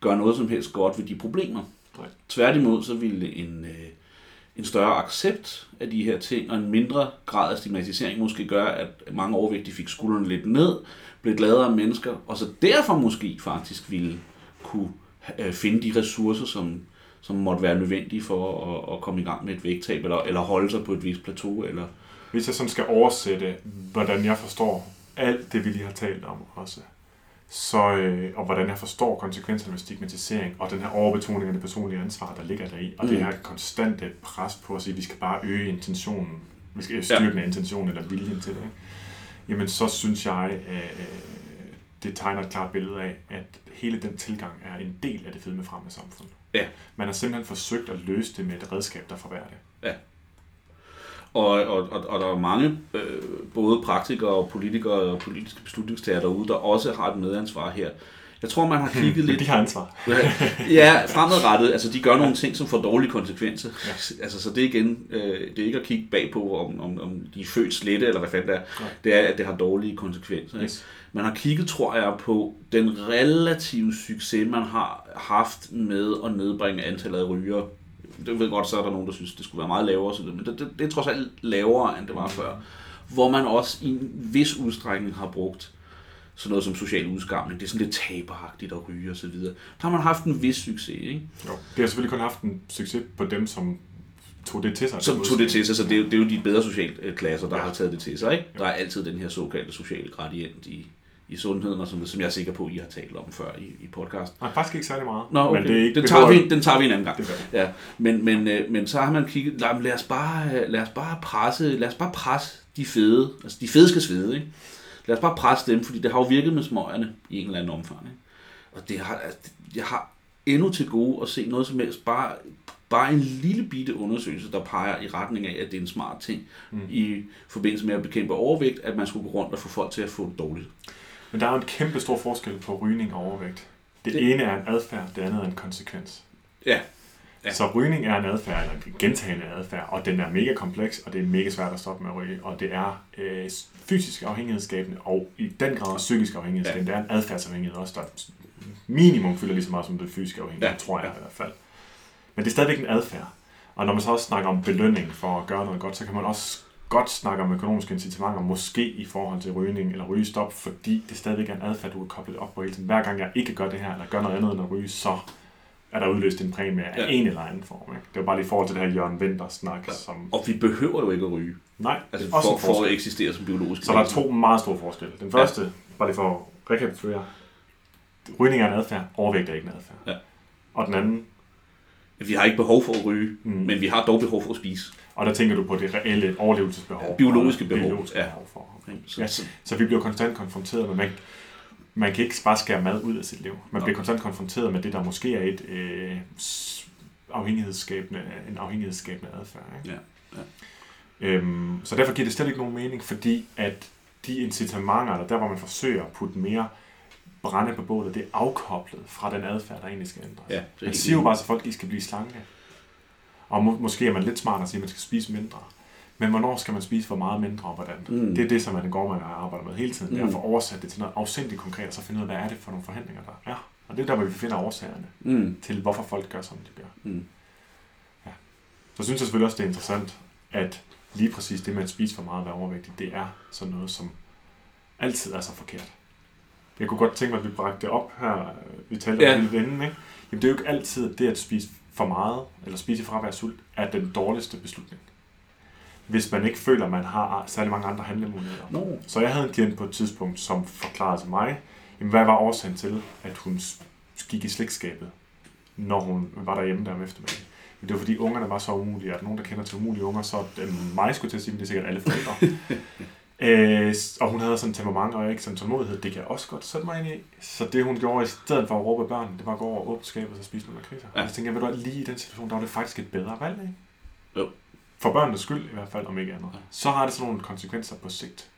gør noget som helst godt ved de problemer. Nej. Tværtimod så ville en, øh, en større accept af de her ting, og en mindre grad af stigmatisering måske gør, at mange overvægtige fik skuldrene lidt ned, blev gladere mennesker, og så derfor måske faktisk ville kunne øh, finde de ressourcer, som, som måtte være nødvendige for at, at komme i gang med et vægttab, eller, eller holde sig på et vist plateau. Eller... Hvis jeg sådan skal oversætte, hvordan jeg forstår alt det, vi lige har talt om også, så, øh, og hvordan jeg forstår konsekvenserne med stigmatisering, og den her overbetoning af det personlige ansvar, der ligger deri, og mm. det her konstante pres på at sige, at vi skal bare øge intentionen, vi skal styrke ja. intentionen eller viljen til det, ikke? Jamen så synes jeg, at øh, det tegner et klart billede af, at hele den tilgang er en del af det fedme fremme samfund. Ja. Man har simpelthen forsøgt at løse det med et redskab, der forværrer det. Ja. Og, og, og, og der er mange, øh, både praktikere og politikere og politiske beslutningstager derude, der også har et medansvar her. Jeg tror, man har kigget [laughs] hmm, lidt... De har ansvar. [laughs] ja, fremadrettet. Altså, de gør nogle ting, som får dårlige konsekvenser. Ja. Altså, så det er igen, øh, det er ikke at kigge bagpå, om, om, om de er født slette, eller hvad fanden det er. Nej. Det er, at det har dårlige konsekvenser. Yes. Ikke? Man har kigget, tror jeg, på den relative succes, man har haft med at nedbringe antallet af ryger det ved godt, så er der nogen, der synes, det skulle være meget lavere, men det, det, det er trods alt lavere, end det var før. Hvor man også i en vis udstrækning har brugt sådan noget som social udskamning. Det er sådan lidt taberagtigt at ryge og så videre. Der har man haft en vis succes, ikke? Jo, det har selvfølgelig kun haft en succes på dem, som tog det til sig. Som tog det til sig, så det er, jo, det er jo de bedre sociale klasser, der ja. har taget det til sig, ikke? Der er altid den her såkaldte sociale gradient i, i sundheden, og som, som jeg er sikker på, I har talt om før i, i podcast. Nej, faktisk ikke særlig meget. Nå, okay. men det er ikke, den, tager vi, den tager vi en anden gang. Det ja. men, men, øh, men så har man kigget, lad, lad, os bare, lad os bare presse, lad os bare presse de fede, altså de fede skal svede, ikke? Lad os bare presse dem, fordi det har jo virket med smøgerne i en eller anden omfang. Ikke? Og det har, altså, jeg har endnu til gode at se noget som helst bare bare en lille bitte undersøgelse, der peger i retning af, at det er en smart ting mm. i forbindelse med at bekæmpe overvægt, at man skulle gå rundt og få folk til at få det dårligt. Men der er jo en kæmpe stor forskel på rygning og overvægt. Det, Det- det ene er en adfærd, det andet er en konsekvens. Ja, Ja. Ja. Så rygning er en adfærd, eller en gentagende adfærd, og den er mega kompleks, og det er mega svært at stoppe med at ryge, og det er øh, fysisk afhængighedsskabende, og i den grad psykisk afhængighedsskabende. Ja. Det er en adfærdsafhængighed også, der minimum fylder lige så meget som det fysiske afhængighed, Ja. ja. tror jeg i hvert fald. Men det er stadigvæk en adfærd. Og når man så også snakker om belønning for at gøre noget godt, så kan man også godt snakke om økonomiske incitamenter, måske i forhold til rygning eller rygestop, fordi det stadigvæk er en adfærd, du er koblet op på hele tiden. Hver gang jeg ikke gør det her, eller gør noget andet end at ryge, så er der udløst en præmie af Ja. ja. en eller anden form. Ikke? Det var bare lige i forhold til det her Jørgen Winter-snak, Ja. ja. som... og vi behøver jo ikke at ryge, Nej, altså også for, for at eksistere som biologisk Så der er to meget store forskelle. Den første, ja. bare lige for at rekapitulere, rygning er en adfærd, overvægt er ikke en adfærd. Ja. Og den anden, Vi har ikke behov for at ryge, mm. Men vi har dog behov for at spise. og der tænker du på det reelle overlevelsesbehov. Ja, biologiske behov, Biologiske ja. behov for. ikke? Så, Ja. så, Så vi bliver konstant konfronteret med, man, man kan ikke bare skære mad ud af sit liv. Man bliver konstant konfronteret med det, der måske er et øh, afhængighedsskabende, en afhængighedsskabende adfærd. Ikke? Ja, Øhm, så derfor giver det slet ikke nogen mening, fordi at de incitamenter, eller der hvor man forsøger at putte mere brænde på bålet, det er afkoblet fra den adfærd, der egentlig skal ændres. ja, det Man siger jo bare til folk, at de skal blive slanke. Og må, måske er man lidt smartere at sige, at man skal spise mindre. Men hvornår skal man spise for meget mindre, og hvordan? Mm. Det er det, som man går, man arbejder med hele tiden. Det er at få oversat det til noget afsindigt konkret, og så finde ud af, hvad er det for nogle forhandlinger, der er. Og det er der, hvor vi finder årsagerne Mm. til, hvorfor folk gør, som de gør. Mm. Så synes jeg selvfølgelig også, det er interessant, at lige præcis det med at spise for meget og være overvægtig, det er sådan noget, som altid er så forkert. Jeg kunne godt tænke mig, at vi bragte det op her. Vi talte Ja. om det inden, ikke? Jamen, det er jo ikke altid, at det at spise for meget, eller spise fra at være sult, er den dårligste beslutning. Hvis man ikke føler, at man har særlig mange andre handlemuligheder. Nå, Så jeg havde en klient på et tidspunkt, som forklarede til mig, jamen, hvad var årsagen til, at hun gik i slægtskabet, når hun var derhjemme der om eftermiddagen. Men det var fordi ungerne var så umulige, at nogen, der kender til umulige unger, så det mig skulle til at sige, det er sikkert alle forældre. [laughs] øh, og hun havde sådan temperament og ikke sådan tålmodighed, det kan jeg også godt sætte mig ind i. Så det hun gjorde i stedet for at råbe børnene, det var at gå over og åbne skabet og spise nogle lakridser. Ja. Og så tænkte jeg, ved du lige i den situation, der var det faktisk et bedre valg, ikke? Jo. For børnenes skyld i hvert fald, om ikke andet. Så har det sådan nogle konsekvenser på sigt,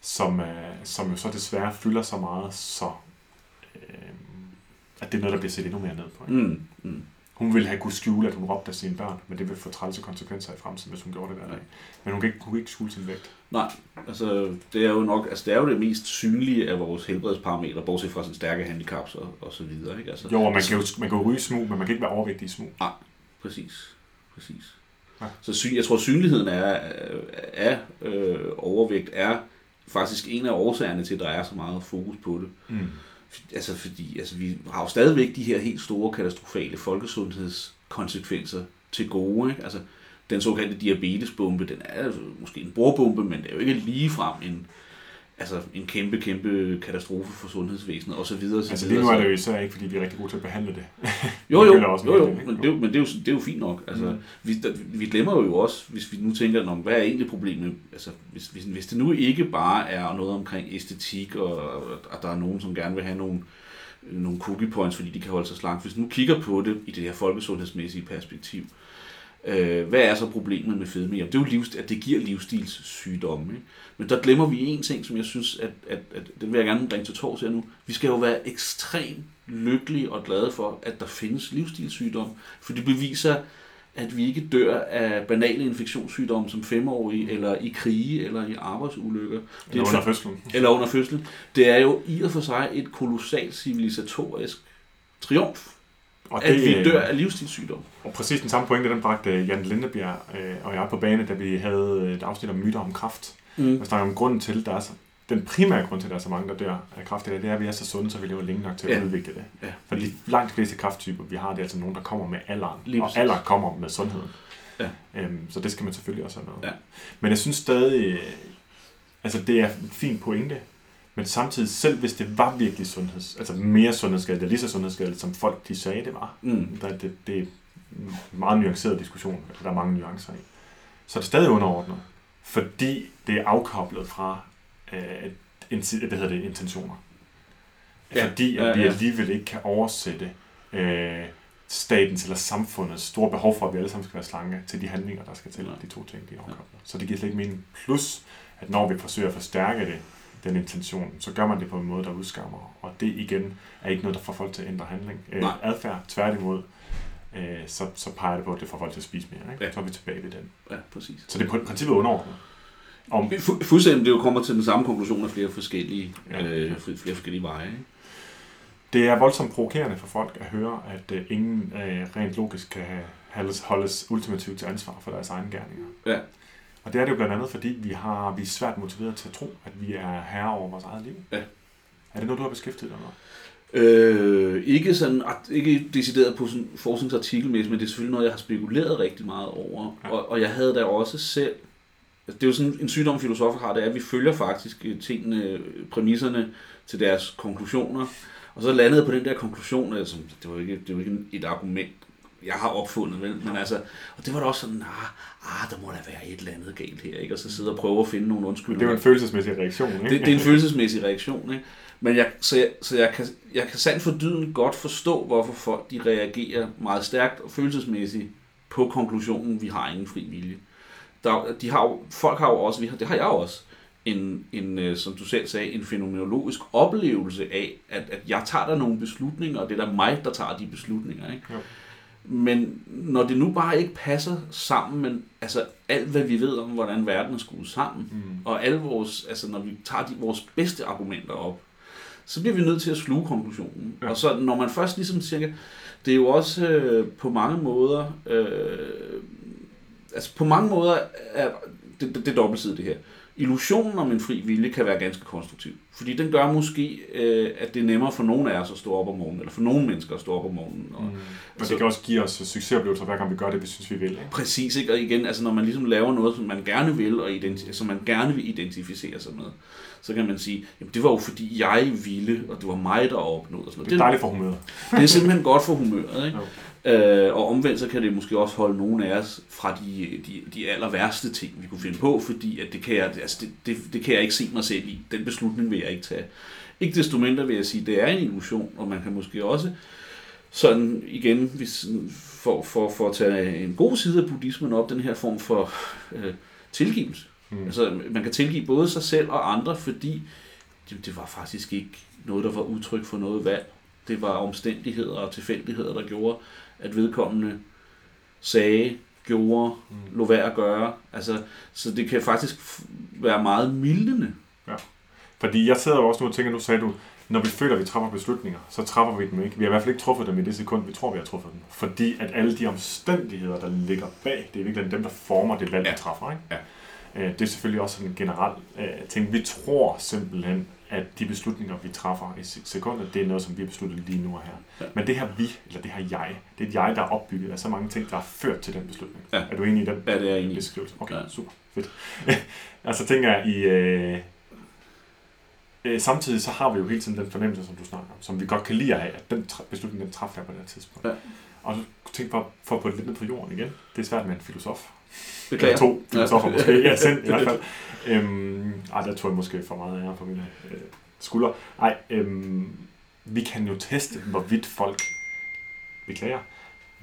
som, øh, som jo så desværre fylder så meget, så øh, at det er noget, der bliver set endnu mere ned på. Ikke? mm. Mm. Hun ville have kunne skjule, at hun råbte af sine børn, men det ville få trælse konsekvenser i fremtiden, hvis hun gjorde det hver dag. Men hun kan ikke, hun kan ikke skjule sin vægt. Nej, altså det er jo nok, altså det er jo det mest synlige af vores helbredsparametre, bortset fra sådan stærke handicaps og, og så videre, ikke? Altså, Jo, og man kan jo man kan jo ryge smug, men man kan ikke være overvægtig i smug. Præcis, præcis. Ja. Så sy- jeg tror, synligheden af, af øh, overvægt er faktisk en af årsagerne til, at der er så meget fokus på det. Mm. Altså fordi altså, vi har jo stadigvæk de her helt store katastrofale folkesundhedskonsekvenser til gode. Ikke? Altså, den såkaldte diabetesbombe, den er altså måske en bordbombe, men det er jo ikke ligefrem en, altså, en kæmpe, kæmpe katastrofe for sundhedsvæsenet osv. Altså lige nu er det jo især ikke, fordi vi er rigtig gode til at behandle det. [laughs] Jo, jo, jo, jo, ikke? men, det, er jo- men det, er jo, det er jo fint nok. Altså, Mm. vi, der, vi glemmer jo også, hvis vi nu tænker, om, hvad er egentlig problemet? Altså, hvis, hvis, hvis det nu ikke bare er noget omkring æstetik, og at der er nogen, som gerne vil have nogle, nogle cookie points, fordi de kan holde sig slank. Hvis vi nu kigger på det i det her folkesundhedsmæssige perspektiv, øh, hvad er så problemet med fedme? Jamen, det er jo livs, at det giver livsstilssygdomme. Ikke? Men der glemmer vi en ting, som jeg synes, at, at, at den vil jeg gerne bringe til tors her nu. Vi skal jo være ekstremt lykkelige og glade for, at der findes livsstilssygdomme, for det beviser, at vi ikke dør af banale infektionssygdomme som femårige, eller i krige, eller i arbejdsulykker. Det Eller er under fødslen. eller under fødslen. Det er jo i og for sig et kolossalt civilisatorisk triumf, Og, at vi øh, dør af livsstilssygdomme. og præcis den samme pointe, den bragte Jan Lindebjerg øh, og jeg på bane, da vi havde et afsnit om myter om kræft. Mm. Jeg snakker om grunden til, der er så, den primære grund til, at der er så mange, der dør af kræft, det er, det at vi er så sunde, så vi lever længe nok til at Ja. udvikle det. Ja. Langt de fleste kræfttyper, vi har, det er altså nogen, der kommer med alderen. Lige og alder kommer med sundheden. Ja. Øhm, så det skal man selvfølgelig også have med. Ja. Men jeg synes stadig, øh, altså det er en fin pointe, men samtidig, selv hvis det var virkelig sundheds, altså mere sundhedsskadeligt, eller lige så sundhedsskadeligt, som folk de sagde, det var, Mm. der, det, det er en meget nuanceret diskussion, der er mange nuancer i, så er det stadig underordnet, fordi det er afkoblet fra øh, inti- hvad hedder det, intentioner. Ja, Fordi at ja, vi ja. alligevel ikke kan oversætte øh, statens eller samfundets store behov for, at vi alle sammen skal være slanke, til de handlinger, der skal til. De to ting, de er afkoblet. Så det giver slet ikke mening. Plus, at når vi forsøger at forstærke det, den intention, så gør man det på en måde, der udskammer. Og det igen er ikke noget, der får folk til at ændre handling. Øh, Nej. adfærd, tværtimod, øh, så, så peger det på, at det får folk til at spise mere. Ikke? Ja. Så er vi tilbage ved den. Ja, præcis. Så det er på princippet underordnet. Om, Fu- Fuldstændig, det jo kommer til den samme konklusion af flere forskellige, Ja. øh, fl- flere forskellige veje. Ikke? Det er voldsomt provokerende for folk at høre, at øh, ingen øh, rent logisk kan holdes, holdes ultimativt til ansvar for deres egne gerninger. Ja. Og det er det jo blandt andet, fordi vi, har, vi er svært motiveret til at tro, at vi er herre over vores eget liv. Ja. Er det noget, du har beskæftiget dig med? Øh, ikke sådan, ikke decideret på sådan forskningsartikelmæssigt, men det er selvfølgelig noget, jeg har spekuleret rigtig meget over. Ja. Og, og jeg havde da også selv, altså det er jo sådan en sygdom, filosofer har, det er, at vi følger faktisk øh, tingene, præmisserne til deres konklusioner. Og så landede jeg på den der konklusion, altså, det var ikke, det var ikke et argument, jeg har opfundet, vel? Men altså, og det var da også sådan, ah, ah, der må da være et eller andet galt her, ikke? Og så sidde og prøve at finde nogle Det er undskyldninger. jo en følelsesmæssig reaktion, ikke? Det, det er en følelsesmæssig reaktion, ikke? Men jeg, så jeg, så jeg, kan, jeg kan sandt for dyden godt forstå, hvorfor folk de reagerer meget stærkt og følelsesmæssigt på konklusionen, vi har ingen fri vilje. Der, de har jo, folk har jo også, vi har, det har jeg jo også, en, en, øh, som du selv sagde, en fænomenologisk oplevelse af, at, at jeg tager der nogle beslutninger, og det er der mig, der tager de beslutninger. Ikke? Jo. Men når det nu bare ikke passer sammen, men altså alt hvad vi ved om, hvordan verden er skruet sammen, Mm. og alle vores, altså når vi tager de, vores bedste argumenter op, så bliver vi nødt til at sluge konklusionen. Ja. Og så når man først ligesom siger, det er jo også øh, på mange måder, øh, altså på mange måder er det, det, det dobbeltsidigt det her. Illusionen om en fri vilje kan være ganske konstruktiv. Fordi den gør måske, øh, at det er nemmere for nogle af os at stå op om morgenen, eller for nogle mennesker at stå op om morgenen. Og, Mm. Og det kan også give os succesoplevelser, hver gang vi gør det, vi synes, vi vil. Ikke? Præcis, ikke? Og igen, altså når man ligesom laver noget, som man gerne vil, og identi- som man gerne vil identificere sig med, så kan man sige, jamen det var jo fordi jeg ville, og det var mig, der opnåede og sådan noget. Det er dejligt for humøret. det er simpelthen godt for humøret, ikke? Jo. Øh, og omvendt så kan det måske også holde nogle af os fra de, de, de aller værste ting, vi kunne finde på, fordi at det, kan jeg, altså det, det, det kan jeg ikke se mig selv i. Den beslutning vil jeg ikke tage. Ikke desto mindre vil jeg sige, at det er en illusion, og man kan måske også sådan igen, hvis, for, for, for at tage en god side af buddhismen op, den her form for øh, tilgivelse. Mm. Altså, man kan tilgive både sig selv og andre, fordi det, det var faktisk ikke noget, der var udtryk for noget valg. Det var omstændigheder og tilfældigheder, der gjorde, at vedkommende sagde, gjorde, Mm. lå værd at gøre. Altså, så det kan faktisk være meget mildende. Fordi jeg sidder jo også nu og tænker, nu sagde du, når vi føler, at vi træffer beslutninger, så træffer vi dem ikke. Vi har i hvert fald ikke truffet dem i det sekund, vi tror, vi har truffet dem. Fordi at alle de omstændigheder, der ligger bag, det er virkelig dem, der former det valg, vi Ja. træffer. Ikke? Ja. Øh, Det er selvfølgelig også sådan en generel øh, ting. Vi tror simpelthen, at de beslutninger, vi træffer i se- sekundet, det er noget, som vi har besluttet lige nu og her. Ja. Men det her vi, eller det her jeg, det er et jeg, der er opbygget af så mange ting, der har ført til den beslutning. Ja. Er du enig i den? Hvad det er egentlig. beskrivelse. Okay, ja. Ja. super. Fedt. [laughs] altså tænker jeg i... Øh, øh, samtidig så har vi jo hele tiden den fornemmelse, som du snakker om, som vi godt kan lide at have, at den beslutning, den træffer jeg på det her tidspunkt. Ja. Og så tænk for, for at få det lidt ned på jorden igen. Det er svært med en filosof. Beklager. Eller to filosofer måske. Ja, sind i hvert fald. [laughs] Øhm, ej, der tror jeg måske for meget ære på mine øh, skuldre. Nej, øhm, vi kan jo teste, hvorvidt folk... Beklager.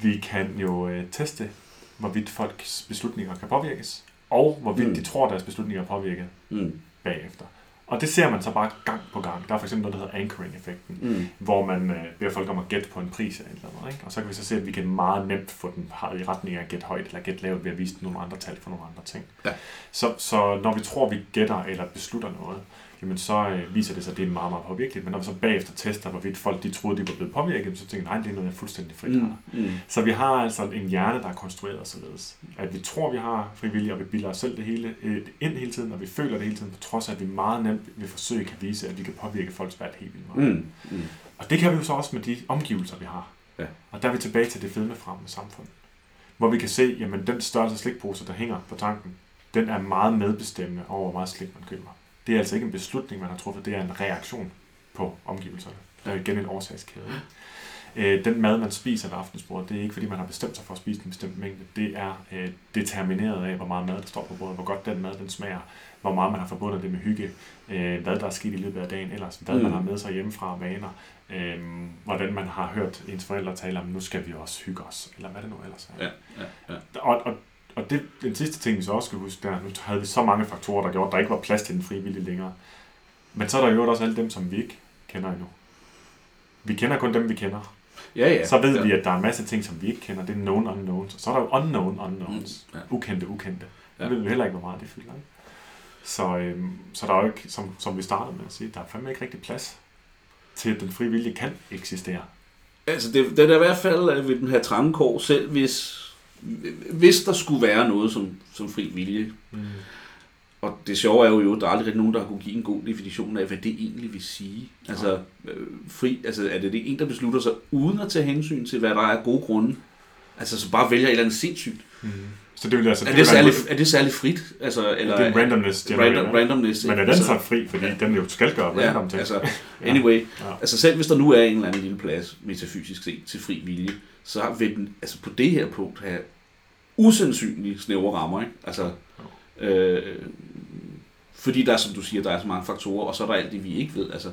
Vi kan jo øh, teste, hvorvidt folks beslutninger kan påvirkes, og hvorvidt. Mm. de tror, deres beslutninger er påvirket Mm. bagefter. Og det ser man så bare gang på gang. Der er for eksempel noget, der hedder anchoring-effekten, Mm. hvor man øh, beder folk om at gætte på en pris eller noget. Ikke? Og så kan vi så se, at vi kan meget nemt få den i retning af at gætte højt eller gætte lavt ved at vise nogle andre tal for nogle andre ting. Ja. Så, så når vi tror, vi gætter eller beslutter noget, jamen så øh, viser det sig, at det er meget, meget påvirkeligt. Men når vi så bagefter tester, hvorvidt folk de troede, de var blevet påvirket, så tænker jeg, nej, det er noget, jeg fuldstændig frit har. Mm. Mm. Så vi har altså en hjerne, der er konstrueret således, at vi tror, vi har frivillige, og vi bilder os selv det hele øh, ind hele tiden, og vi føler det hele tiden, på trods af, at vi meget nemt ved forsøg kan vise, at vi kan påvirke folks valg helt vildt meget. Mm. Mm. Og det kan vi jo så også med de omgivelser, vi har. Ja. Og der er vi tilbage til det fedmefremmende samfund, hvor vi kan se, jamen den størrelse slikpose, der hænger på tanken, den er meget medbestemmende over, hvor meget slik man køber. Det er altså ikke en beslutning, man har truffet, det er en reaktion på omgivelserne. Det er igen en årsagskæde. Øh, den mad, man spiser ved aftensbordet, det er ikke fordi, man har bestemt sig for at spise en bestemt mængde. Det er øh, determineret af, hvor meget mad der står på bordet, hvor godt den mad den smager, hvor meget man har forbundet det med hygge, øh, hvad der er sket i løbet af dagen ellers, hvad mm. man har med sig hjemmefra vaner, øh, hvordan man har hørt ens forældre tale om, nu skal vi også hygge os, eller hvad det nu ellers er. Ja, ja, ja. Og, og, og det, den sidste ting, vi så også skal huske, der, nu havde vi så mange faktorer, der gjorde, at der ikke var plads til den frivillige længere. Men så er der jo også alle dem, som vi ikke kender endnu. Vi kender kun dem, vi kender. Ja, ja. Så ved ja. vi, at der er en masse ting, som vi ikke kender. Det er known unknowns. Og så er der jo unknown unknowns. Mm, ja. Ukendte ukendte. Ja. Ja. ved vi heller ikke, hvor meget det fylder. Ikke? Så, øhm, så der er jo ikke, som, som vi startede med at sige, der er fandme ikke rigtig plads til, at den frivillige kan eksistere. Altså, det, det er i hvert fald at ved den her trange kår, selv hvis, hvis der skulle være noget som, som fri vilje. Mm. Og det sjove er jo, at der er aldrig rigtig nogen, der har kunne give en god definition af, hvad det egentlig vil sige. Altså, øh, fri, altså er det, det en, der beslutter sig uden at tage hensyn til, hvad der er gode grunde? Altså, så bare vælger et eller andet sindssygt. Mm. Så det vil altså... Er det, være særlig, en- er det særlig frit? Altså, eller, det er randomness random, randomness. Men er den altså, så fri, fordi den jo skal gøre Ja, random ting? altså, anyway, Ja. altså selv hvis der nu er en eller anden lille plads, metafysisk set, til fri vilje, så vil den altså på det her punkt have usandsynlige snævre rammer, ikke? Altså, øh, fordi der er, som du siger, der er så mange faktorer, og så er der alt det, vi ikke ved. Altså,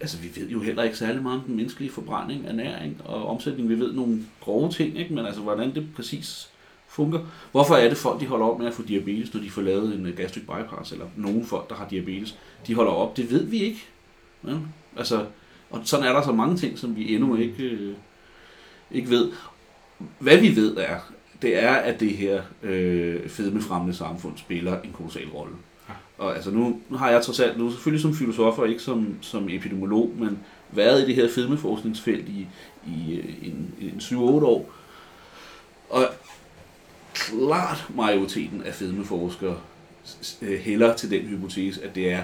altså vi ved jo heller ikke særlig meget om den menneskelige forbrænding, ernæring og omsætning. Vi ved nogle grove ting, ikke? men altså, hvordan det præcis fungerer. Hvorfor er det folk, de holder op med at få diabetes, når de får lavet en øh, gastric bypass, eller nogle folk, der har diabetes, de holder op? Det ved vi ikke. Ja? Altså, og sådan er der så mange ting, som vi endnu ikke, øh, ikke ved. Hvad vi ved er, det er, at det her øh, fedmefremmende samfund spiller en kolossal rolle. Og altså nu, nu har jeg trods alt, nu selvfølgelig som filosof og ikke som, som epidemiolog, men været i det her fedmeforskningsfelt i, i øh, en, en 7-8 år. Og klart majoriteten af fedmeforskere øh, hælder til den hypotese, at det er,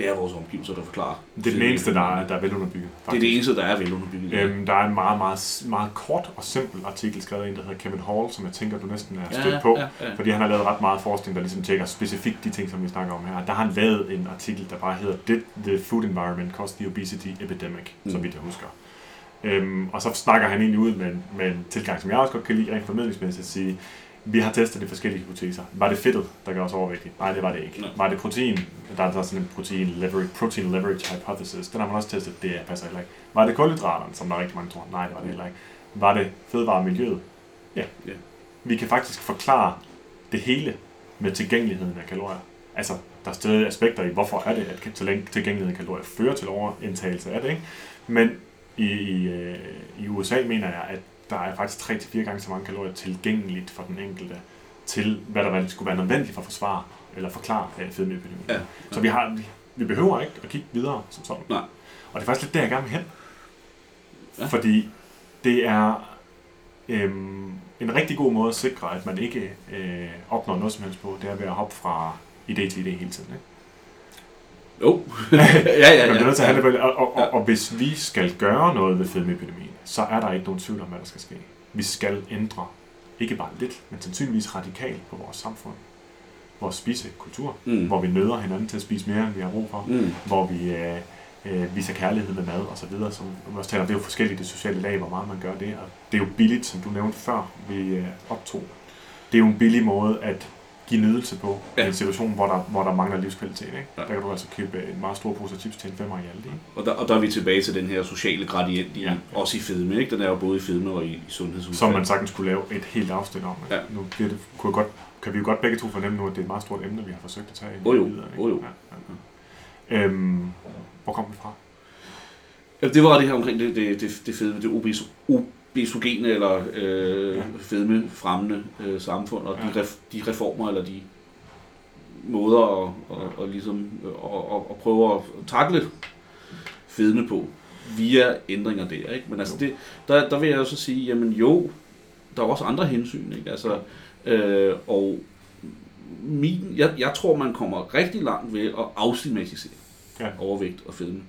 det er vores omgivelser, der forklarer. Det er den eneste, der er, der er velunderbygget. Det er det eneste, der er velunderbygget. Øhm, der er en meget, meget, meget kort og simpel artikel skrevet af en, der hedder Kevin Hall, som jeg tænker, du næsten er Ja, stødt på. ja, ja. Fordi han har lavet ret meget forskning, der ligesom tjekker specifikt de ting, som vi snakker om her. Der har han lavet en artikel, der bare hedder Did the food environment cause the obesity epidemic, mm. Så vidt jeg husker. Øhm, og så snakker han egentlig ud med, en- med en tilgang, som jeg også godt kan lide rent formidlingsmæssigt at sige, vi har testet de forskellige hypoteser. Var det fedtet, der gør os overvægtige? Nej, det var det ikke. Nej. Var det protein? Der er sådan en protein leverage, protein leverage hypothesis. Den har man også testet. Det passer heller ikke. Var det kulhydraterne, som der er rigtig mange tror? Nej, det var det heller ikke. Var det fødevaremiljøet? Ja. Ja. Vi kan faktisk forklare det hele med tilgængeligheden af kalorier. Altså, der er stadig aspekter i, hvorfor er det, at til- tilgængeligheden af kalorier fører til overindtagelse af det, ikke? Men i, i, øh, i USA mener jeg, at der er faktisk 3-4 gange så mange kalorier tilgængeligt for den enkelte, til hvad der skulle være nødvendigt for at forsvare eller forklare øh, fedmeepidemien. Ja, Så vi, har, vi, vi behøver ikke at kigge videre som sådan. Nej. Og det er faktisk lidt der, jeg gerne vil hen. Ja. Fordi det er øhm, en rigtig god måde at sikre, at man ikke øh, opnår noget som helst på, det er ved at hoppe fra idé til idé hele tiden. Ikke? Jo. [laughs] ja, ja, ja. [laughs] Man bliver nødt til at have det og, og, Ja. og, og hvis vi skal gøre noget ved fedmeepidemien, så er der ikke nogen tvivl om, hvad der skal ske. Vi skal ændre, ikke bare lidt, men sandsynligvis radikalt på vores samfund. Vores spisekultur, Mm. hvor vi nøder hinanden til at spise mere, end vi har brug for. Mm. Hvor vi øh, øh, viser kærlighed med mad og så videre. Som vi også taler om, det er jo forskelligt det sociale lag, hvor meget man gør det. Og det er jo billigt, som du nævnte før, vi øh, optog. Det er jo en billig måde at give nydelse på ja. I en situation, hvor der, hvor der mangler livskvalitet. Ikke? Ja. Der kan du altså købe en meget stor pose chips til en femmer i alt. Ikke? Og der, og der er vi tilbage til den her sociale gradient, i, Ja. også i fedme. Ikke? Den er jo både i fedme og i, i sundhedsudfald. Som man sagtens kunne lave et helt afsnit om. Ikke? Ja. Nu bliver det, kunne godt, kan vi jo godt begge to fornemme nu, at det er et meget stort emne, vi har forsøgt at tage. Jo, jo. videre, ikke? Jo, jo. Ja, ja. Øhm, hvor kom vi fra? Ja, det var det her omkring det, det, det, det fedme, det obes, obesogene eller øh, Ja. fedmefremmende øh, samfund, og ja. De, ref, de reformer eller de måder at, at, at, ligesom, at, at, at prøve at takle fedme på via ændringer der. Ikke? Men altså det, der, der vil jeg jo så sige, jamen jo, der er også andre hensyn. Ikke? Altså, øh, og min, jeg, jeg tror, man kommer rigtig langt ved at afstigmatisere Ja. overvægt og fedme.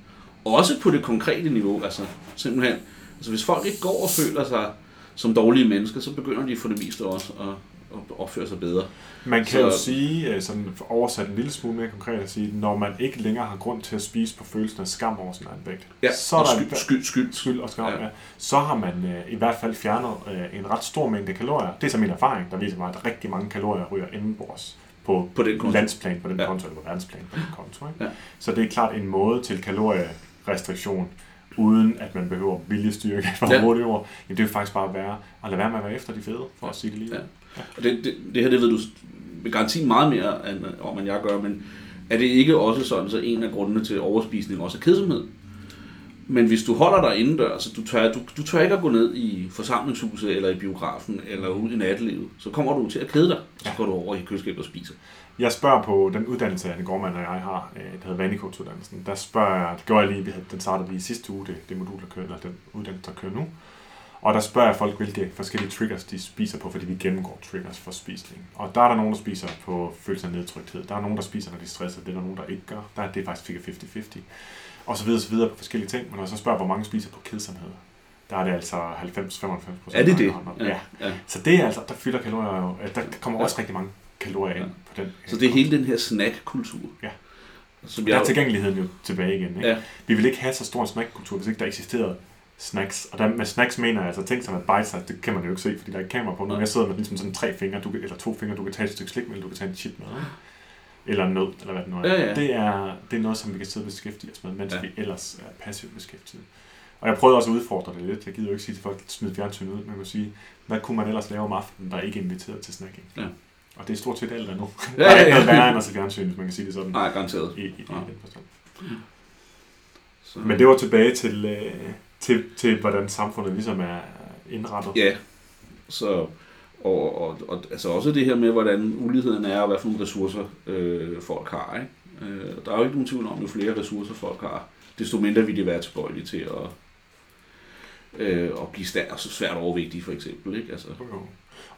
Også på det konkrete niveau, altså simpelthen, altså hvis folk ikke går og føler sig som dårlige mennesker, så begynder de for det meste også at, og opføre sig bedre. Man kan Så- jo sige, øh, sådan oversat en lille smule mere konkret at sige, når man ikke længere har grund til at spise på følelsen af skam over sin egen vægt, Ja, så er der skyld, skyld, skyld. skyld og skam, Ja. ja. Så har man øh, i hvert fald fjernet øh, en ret stor mængde kalorier. Det er så min erfaring, der viser mig, at rigtig mange kalorier ryger indenbords på, På den konto. landsplan, på den ja. konto, eller på verdensplan på den konto. Ikke? Ja. Så det er klart en måde til kalorierestriktion, uden at man behøver viljestyrke for Ja. 8 år. Jamen, det er faktisk bare at, være, at lade være med at være efter de fede, for Ja. at sige det lige. Ja. Ja. Og det, det, det her, det ved du med garanti meget mere end, om, end jeg gør, men er det ikke også sådan, så en af grundene til overspisning også er kedsomhed? Men hvis du holder dig indendørs, så du tør, du, du tør ikke at gå ned i forsamlingshuset eller i biografen eller ud i nattelivet, så kommer du til at kede dig, så går du over i køleskabet og spiser. Jeg spørger på den uddannelse, Anne Gormand og jeg har, øh, der hedder Vanikots-uddannelsen. Der spørger jeg, det gjorde jeg lige, vi havde, den startede lige sidste uge, det, det modul, der kører, eller den uddannelse, der kører nu. Og der spørger jeg folk, hvilke forskellige triggers de spiser på, fordi vi gennemgår triggers for spisning. Og der er der nogen, der spiser på følelse af nedtrykthed. Der er nogen, der spiser, når de er stresset. Det er der nogen, der ikke gør. Der er det faktisk 50-50. Og så videre, så videre på forskellige ting. Men når jeg så spørger, hvor mange spiser på kedsomhed, der er det altså 90-95 procent. Er det det? Ja. ja. Så det er altså, der fylder kalorier jo, øh, der kommer også rigtig mange kalorier ind Ja. på den. Så det er hele den her snack-kultur. Ja. Som Der jeg, er tilgængeligheden jo tilbage igen. Ikke? Ja. Vi vil ikke have så stor en snackkultur, hvis ikke der eksisterede snacks. Og der, med snacks mener jeg altså ting som at bite sig, det kan man jo ikke se, fordi der er ikke kamera på. Nu Nej. jeg sidder med ligesom sådan tre fingre, du, kan- eller to fingre, du kan tage et stykke slik med, eller du kan tage en chip med. Eller en nød, eller hvad det nu er. Ja, ja. Det, er det er noget, som vi kan sidde og beskæftige os med, mens Ja. vi ellers er passivt beskæftiget. Og jeg prøvede også at udfordre det lidt. Jeg gider jo ikke sige til folk, at smid fjernsyn ud. Man kan sige, hvad kunne man ellers lave om aftenen, der ikke er inviteret til snacking? Ja. Og det er stort set alt andet. Ja, Der er ja, ikke ja. noget værre end at se fjernsyn, hvis man kan sige det sådan. Nej, garanteret. I, i, i Ja. den forstand. Så, Men det var tilbage til, øh, til, til hvordan samfundet ligesom er indrettet. Ja, så, og, og, og altså også det her med, hvordan uligheden er, og hvad for nogle ressourcer øh, folk har. Ikke? Øh, der er jo ikke nogen tvivl om, jo flere ressourcer folk har, desto mindre vil de være tilbøjelige til at, øh, at blive stær, så svært overvægtige, for eksempel. Ikke? Altså, jo.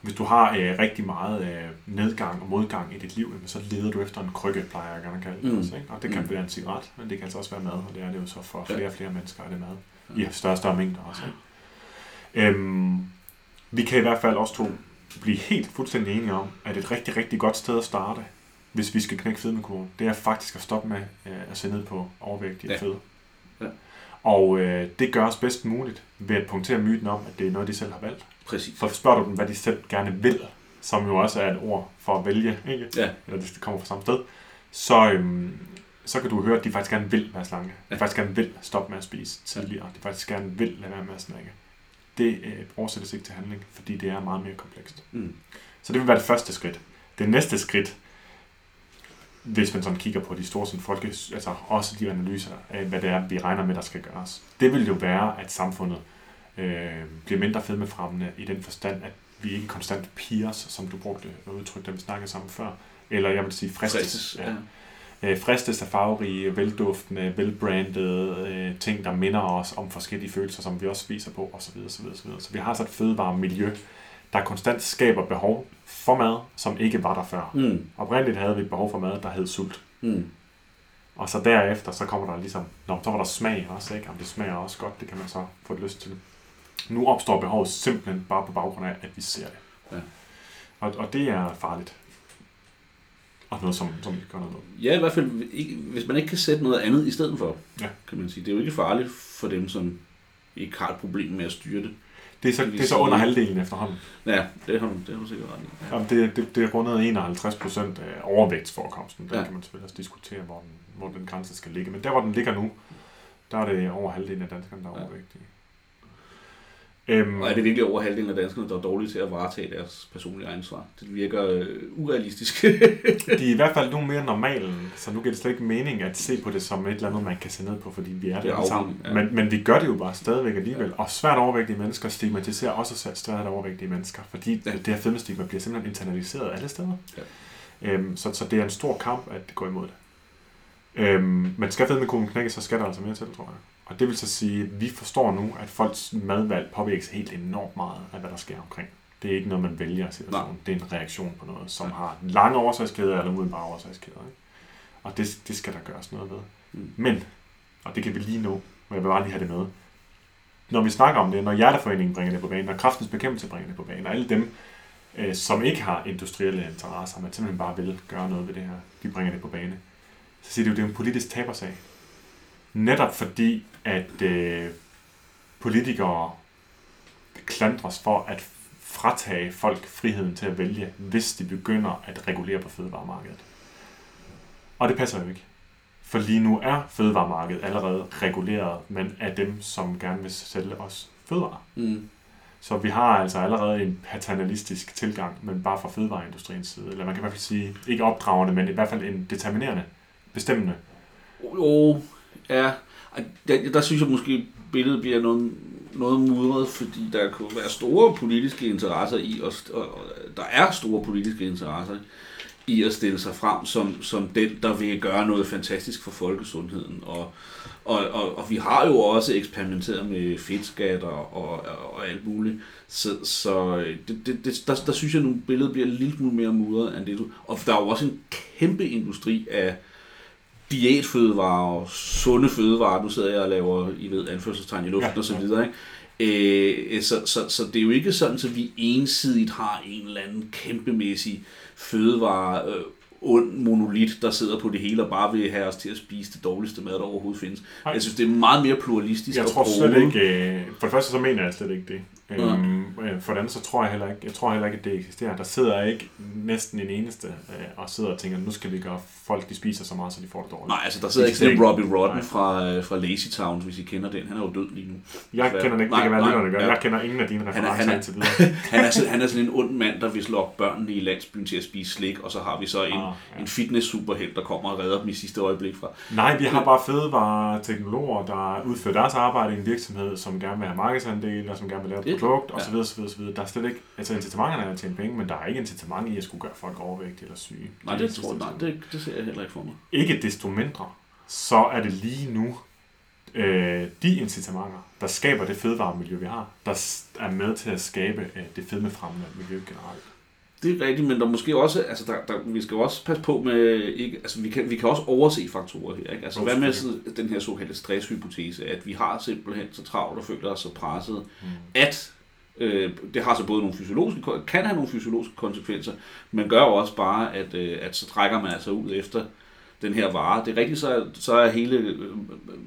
Hvis du har øh, rigtig meget øh, nedgang og modgang i dit liv, jamen, så leder du efter en krykke, plejer jeg gerne at kalde det Mm. også. Ikke? Og det kan Mm. være en cigaret, men det kan altså også være mad, og det er det jo så for flere og flere mennesker, er det mad. Ja. I større og større mængder også. Ikke? Øhm, vi kan i hvert fald også to blive helt fuldstændig enige om, at et rigtig, rigtig godt sted at starte, hvis vi skal knække fedmekurven, det er faktisk at stoppe med øh, at se ned på overvægtige ja. fede. Ja. Og øh, det gøres bedst muligt ved at punktere myten om, at det er noget, de selv har valgt. Præcis. Så spørger du dem, hvad de selv gerne vil, som jo også er et ord for at vælge, ikke? Ja, eller det kommer fra samme sted, så, øhm, så kan du høre, at de faktisk gerne vil være slanke. De Ja. faktisk gerne vil stoppe med at spise tidligere. De faktisk gerne vil lade være med at snakke. Det øh, oversættes ikke til handling, fordi det er meget mere komplekst. mm. Så det vil være det første skridt. Det næste skridt, hvis man sådan kigger på de store sådan folke, altså også de analyser af, hvad det er, vi regner med, der skal gøres. Det vil jo være, at samfundet øh, bliver mindre fedmefremmende i den forstand, at vi ikke konstant piers, som du brugte udtryk, da vi snakkede sammen før. Eller jeg vil sige fristes. Fristes, ja. Øh, fristes af farverige, velduftende, velbrandede øh, ting, der minder os om forskellige følelser, som vi også viser på, osv. osv., osv. Så vi har altså et fødevaremiljø, der konstant skaber behov for mad, som ikke var der før. Mm. Oprindeligt havde vi et behov for mad, der hed sult. Mm. Og så derefter, så kommer der ligesom, nå, så var der smag også, ikke? Om det smager også godt, det kan man så få lyst til. Nu opstår behovet simpelthen bare på baggrund af, at vi ser det. Ja. Og, og det er farligt. Og noget, som, som vi gør noget. Ja, i hvert fald, ikke, hvis man ikke kan sætte noget andet i stedet for, Ja. kan man sige. Det er jo ikke farligt for dem, som ikke har et problem med at styre det. Det er så, Det er så under halvdelen efterhånden. Ja, det har du, det har du sikkert ret i. Ja. Jamen, det, det, det er rundet 51 procent af overvægtsforekomsten. Der ja. kan man selvfølgelig også diskutere, hvor den, hvor den grænse skal ligge. Men der, hvor den ligger nu, der er det over halvdelen af danskerne, der er Ja. overvægtige. Øhm, Og er det virkelig over halvdelen af danskerne, der er dårlige til at varetage deres personlige ansvar? Det virker øh, urealistisk. [laughs] de er i hvert fald nu mere normalen, så nu giver det slet ikke mening at se på det som et eller andet, man kan se ned på, fordi vi er Det der alle sammen. ja. Men, men vi gør det jo bare stadigvæk alligevel. Og svært overvægtige mennesker stigmatiserer også svært overvægtige mennesker, fordi Ja. ja. det her fedmestigma bliver simpelthen internaliseret alle steder. Ja. Øhm, så, så det er en stor kamp at gå imod det. Øhm, men skal fedmekurven knække, så skal der altså mere til, tror jeg. Og det vil så sige, at vi forstår nu, at folks madvalg påvirkes helt enormt meget af, hvad der sker omkring. Det er ikke noget, man vælger situationen. Det er en reaktion på noget, som Ja. har lange årsagskæder eller udenbare årsagskæder. Ikke? Og det, det skal der gøres noget ved. Mm. Men, og det kan vi lige nå, og jeg vil bare lige have det med. Når vi snakker om det, når Hjerteforeningen bringer det på banen, når Kraftens Bekæmpelse bringer det på banen, og alle dem, øh, som ikke har industrielle interesser, men simpelthen bare vil gøre noget ved det her. De bringer det på bane. Så siger de jo, det er en politisk tabersag. Netop fordi, at øh, politikere klandres for at fratage folk friheden til at vælge, hvis de begynder at regulere på fødevaremarkedet. Og det passer jo ikke. For lige nu er fødevaremarkedet allerede reguleret, men af dem, som gerne vil sælge os fødevarer. Mm. Så vi har altså allerede en paternalistisk tilgang, men bare fra fødevareindustriens side. Eller man kan i hvert fald sige, ikke opdragende, men i hvert fald en determinerende, bestemmende. Jo, ja. Der, der synes jeg måske, billedet bliver noget, noget mudret, fordi der kunne være store politiske interesser i, og, og og der er store politiske interesser i at stille sig frem som, som den, der vil gøre noget fantastisk for folkesundheden. Og, og, og, og vi har jo også eksperimenteret med fedtskatter og, og, og alt muligt. Så, så øh, det, det, det, der, der synes jeg nu, billedet bliver lidt mere mudret end det. Og der er jo også en kæmpe industri af diætfødevarer og sunde fødevarer. Nu sidder jeg og laver, I ved, anførselstegn i luften Ja, og så videre. Ikke? Øh, så, så, så det er jo ikke sådan, at vi ensidigt har en eller anden kæmpemæssig fødevare øh, ond monolit, der sidder på det hele og bare vil have os til at spise det dårligste mad, der overhovedet findes. Nej. Jeg synes, det er meget mere pluralistisk Jeg tror slet ikke, øh, for det første så mener jeg slet ikke det. Øhm, øh, for det andet så tror jeg heller ikke, jeg tror heller ikke, at det eksisterer. Der sidder ikke næsten en eneste øh, og sidder og tænker, nu skal vi gøre folk, de spiser så meget, så de får det dårligt. Nej, altså der sidder Det ikke sådan Robbie Rodden Nej. fra, øh, fra Lazy Town, hvis I kender den. Han er jo død lige nu. Jeg kender det ikke, det Nej, kan være lytterne gør. ja. Jeg kender ingen af dine er- referencer han er- indtil videre. [laughs] Han er, sådan, han er sådan en ond mand, der vil lokke børnene i landsbyen til at spise slik, og så har vi så en, Ah, ja. en fitness-superhelt, der kommer og redder dem i sidste øjeblik fra. Nej, vi har bare fødevareteknologer, der udfører deres arbejde i en virksomhed, som gerne vil have markedsandel, og som gerne vil lave et produkt, Ja. osv. osv., osv. Der er slet ikke, altså incitamenterne er at tjene penge, men der er ikke incitament i at skulle gøre folk overvægtige eller syge. Nej, det, sidste tror, nej ting. det, det ser jeg heller ikke for mig. Ikke desto mindre, så er det lige nu øh, de incitamenter, der skaber det fødevaremiljø, vi har, der er med til at skabe øh, det fedmefremmende miljø generelt. Det er rigtigt, men der er måske også, altså der, der, vi skal jo også passe på med, ikke, altså vi kan, vi kan også overse faktorer her, ikke? Altså hvad med sådan, den her såkaldte stresshypotese, at vi har simpelthen så travlt og føler os så presset, Mm. at øh, det har så både nogle fysiologiske, kan have nogle fysiologiske konsekvenser, men gør jo også bare, at, øh, at så trækker man altså ud efter den her vare. Det er rigtigt, så er, så er hele øh,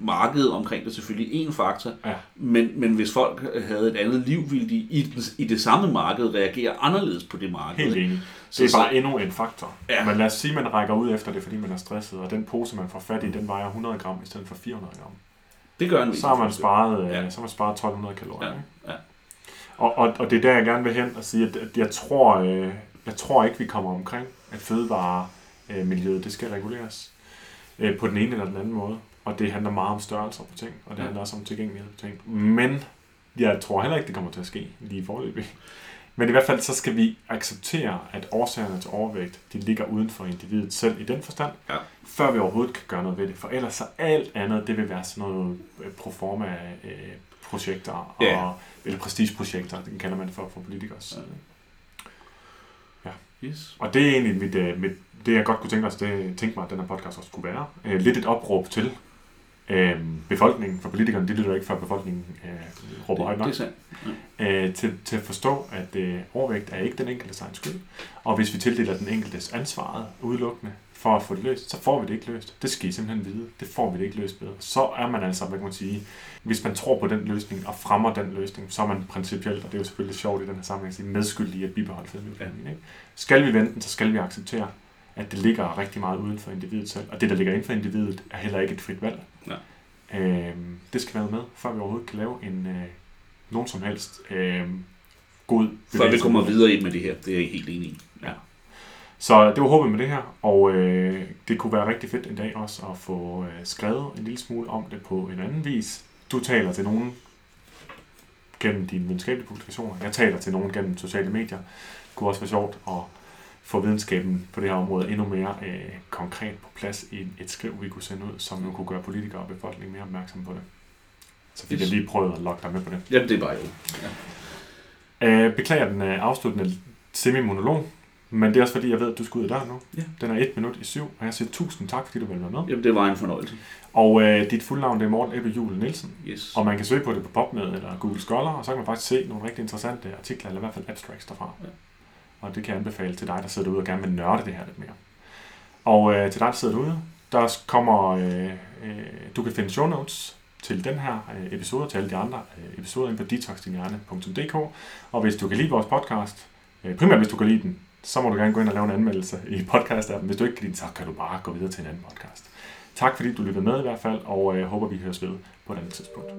markedet omkring det selvfølgelig en faktor, Ja. men, men hvis folk havde et andet liv, ville de i, den, i det samme marked reagere anderledes på det marked. Helt enig. Så- Det er så- bare endnu en faktor. Ja. Men lad os sige, at man rækker ud efter det, fordi man er stresset, og den pose, man får fat i, den vejer 100 gram i stedet for 400 gram. Det gør en Så har man sparet, ja. Ja. så har man sparet 1200 kalorier. Ja, ikke? ja. Og, og, og det er der, jeg gerne vil hen og sige, at, at jeg, tror, øh, jeg tror ikke, vi kommer omkring, at fødevaremiljøet det skal reguleres øh, på den ene eller den anden måde. Og det handler meget om størrelser på ting, og det Ja. handler også om tilgængelighed på ting. Men jeg tror heller ikke, det kommer til at ske lige forløbig. Men i hvert fald så skal vi acceptere, at årsagerne til overvægt, de ligger uden for individet selv i den forstand, Ja. før vi overhovedet kan gøre noget ved det. For ellers så alt andet, det vil være sådan noget øh, proforma øh, projekter og, Ja. Eller prestigeprojekter, det kalder man for, for politikers side. Yes. Og det er egentlig mit, øh, mit, det, jeg godt kunne tænke, os, det, tænke mig, at den her podcast også kunne være. Øh, lidt et opråb til øh, befolkningen, for politikerne, de lytter ikke, før befolkningen øh, råber højt Det, nok det er sandt. øh, til, til at forstå, at øh, overvægt er ikke den enkelte egen skyld. Og hvis vi tildeler den enkeltes ansvaret udelukkende for at få det løst, så får vi det ikke løst. Det skal I simpelthen vide. Det får vi det ikke løst ved. Så er man altså, hvad kan man sige, hvis man tror på den løsning og fremmer den løsning, så er man principielt, og det er jo selvfølgelig sjovt i den her sammenhæng, medskyldig i at bibeholde fedmeøkonomien. Ja. Ikke? Skal vi vente den, så skal vi acceptere, at det ligger rigtig meget uden for individet selv. Og det, der ligger inden for individet, er heller ikke et frit valg. Ja. Øhm, det skal være med, før vi overhovedet kan lave en øh, nogen som helst øh, god Før vi bevægelse. kommer videre ind med det her, det er jeg helt enig i. Ja. Så det var håbet med det her, og øh, det kunne være rigtig fedt en dag også at få øh, skrevet en lille smule om det på en anden vis. Du taler til nogen gennem dine videnskabelige publikationer, jeg taler til nogen gennem sociale medier. Det kunne også være sjovt at få videnskaben på det her område endnu mere øh, konkret på plads i et skriv, vi kunne sende ud, som jo kunne gøre politikere og befolkningen mere opmærksom på det. Så fik Yes. jeg lige prøvet at lokke dig med på det. Jamen, det er bare jo. Øh, beklager den øh, afsluttende semi-monolog, men det er også fordi, jeg ved, at du skal ud af døren nu. Ja. Den er et minut i syv, og jeg siger tusind tak, fordi du vil være med. Jamen, det var en fornøjelse. Og øh, dit fulde navn det er Morten Ebbe Juhl Nielsen, Yes. og man kan søge på det på PubMed eller Google Scholar, og så kan man faktisk se nogle rigtig interessante artikler, eller i hvert fald abstracts derfra. Ja og det kan jeg anbefale til dig, der sidder derude og gerne vil nørde det her lidt mere. Og øh, til dig, der sidder derude, der kommer, øh, øh, du kan finde show notes til den her øh, episode og til alle de andre øh, episoder inde på detoxdinhjerne.dk. Og hvis du kan lide vores podcast, øh, primært hvis du kan lide den, så må du gerne gå ind og lave en anmeldelse i podcast-appen. Hvis du ikke kan lide den, så kan du bare gå videre til en anden podcast. Tak fordi du lyttede med i hvert fald, og jeg øh, håber, vi høres ved på et andet tidspunkt.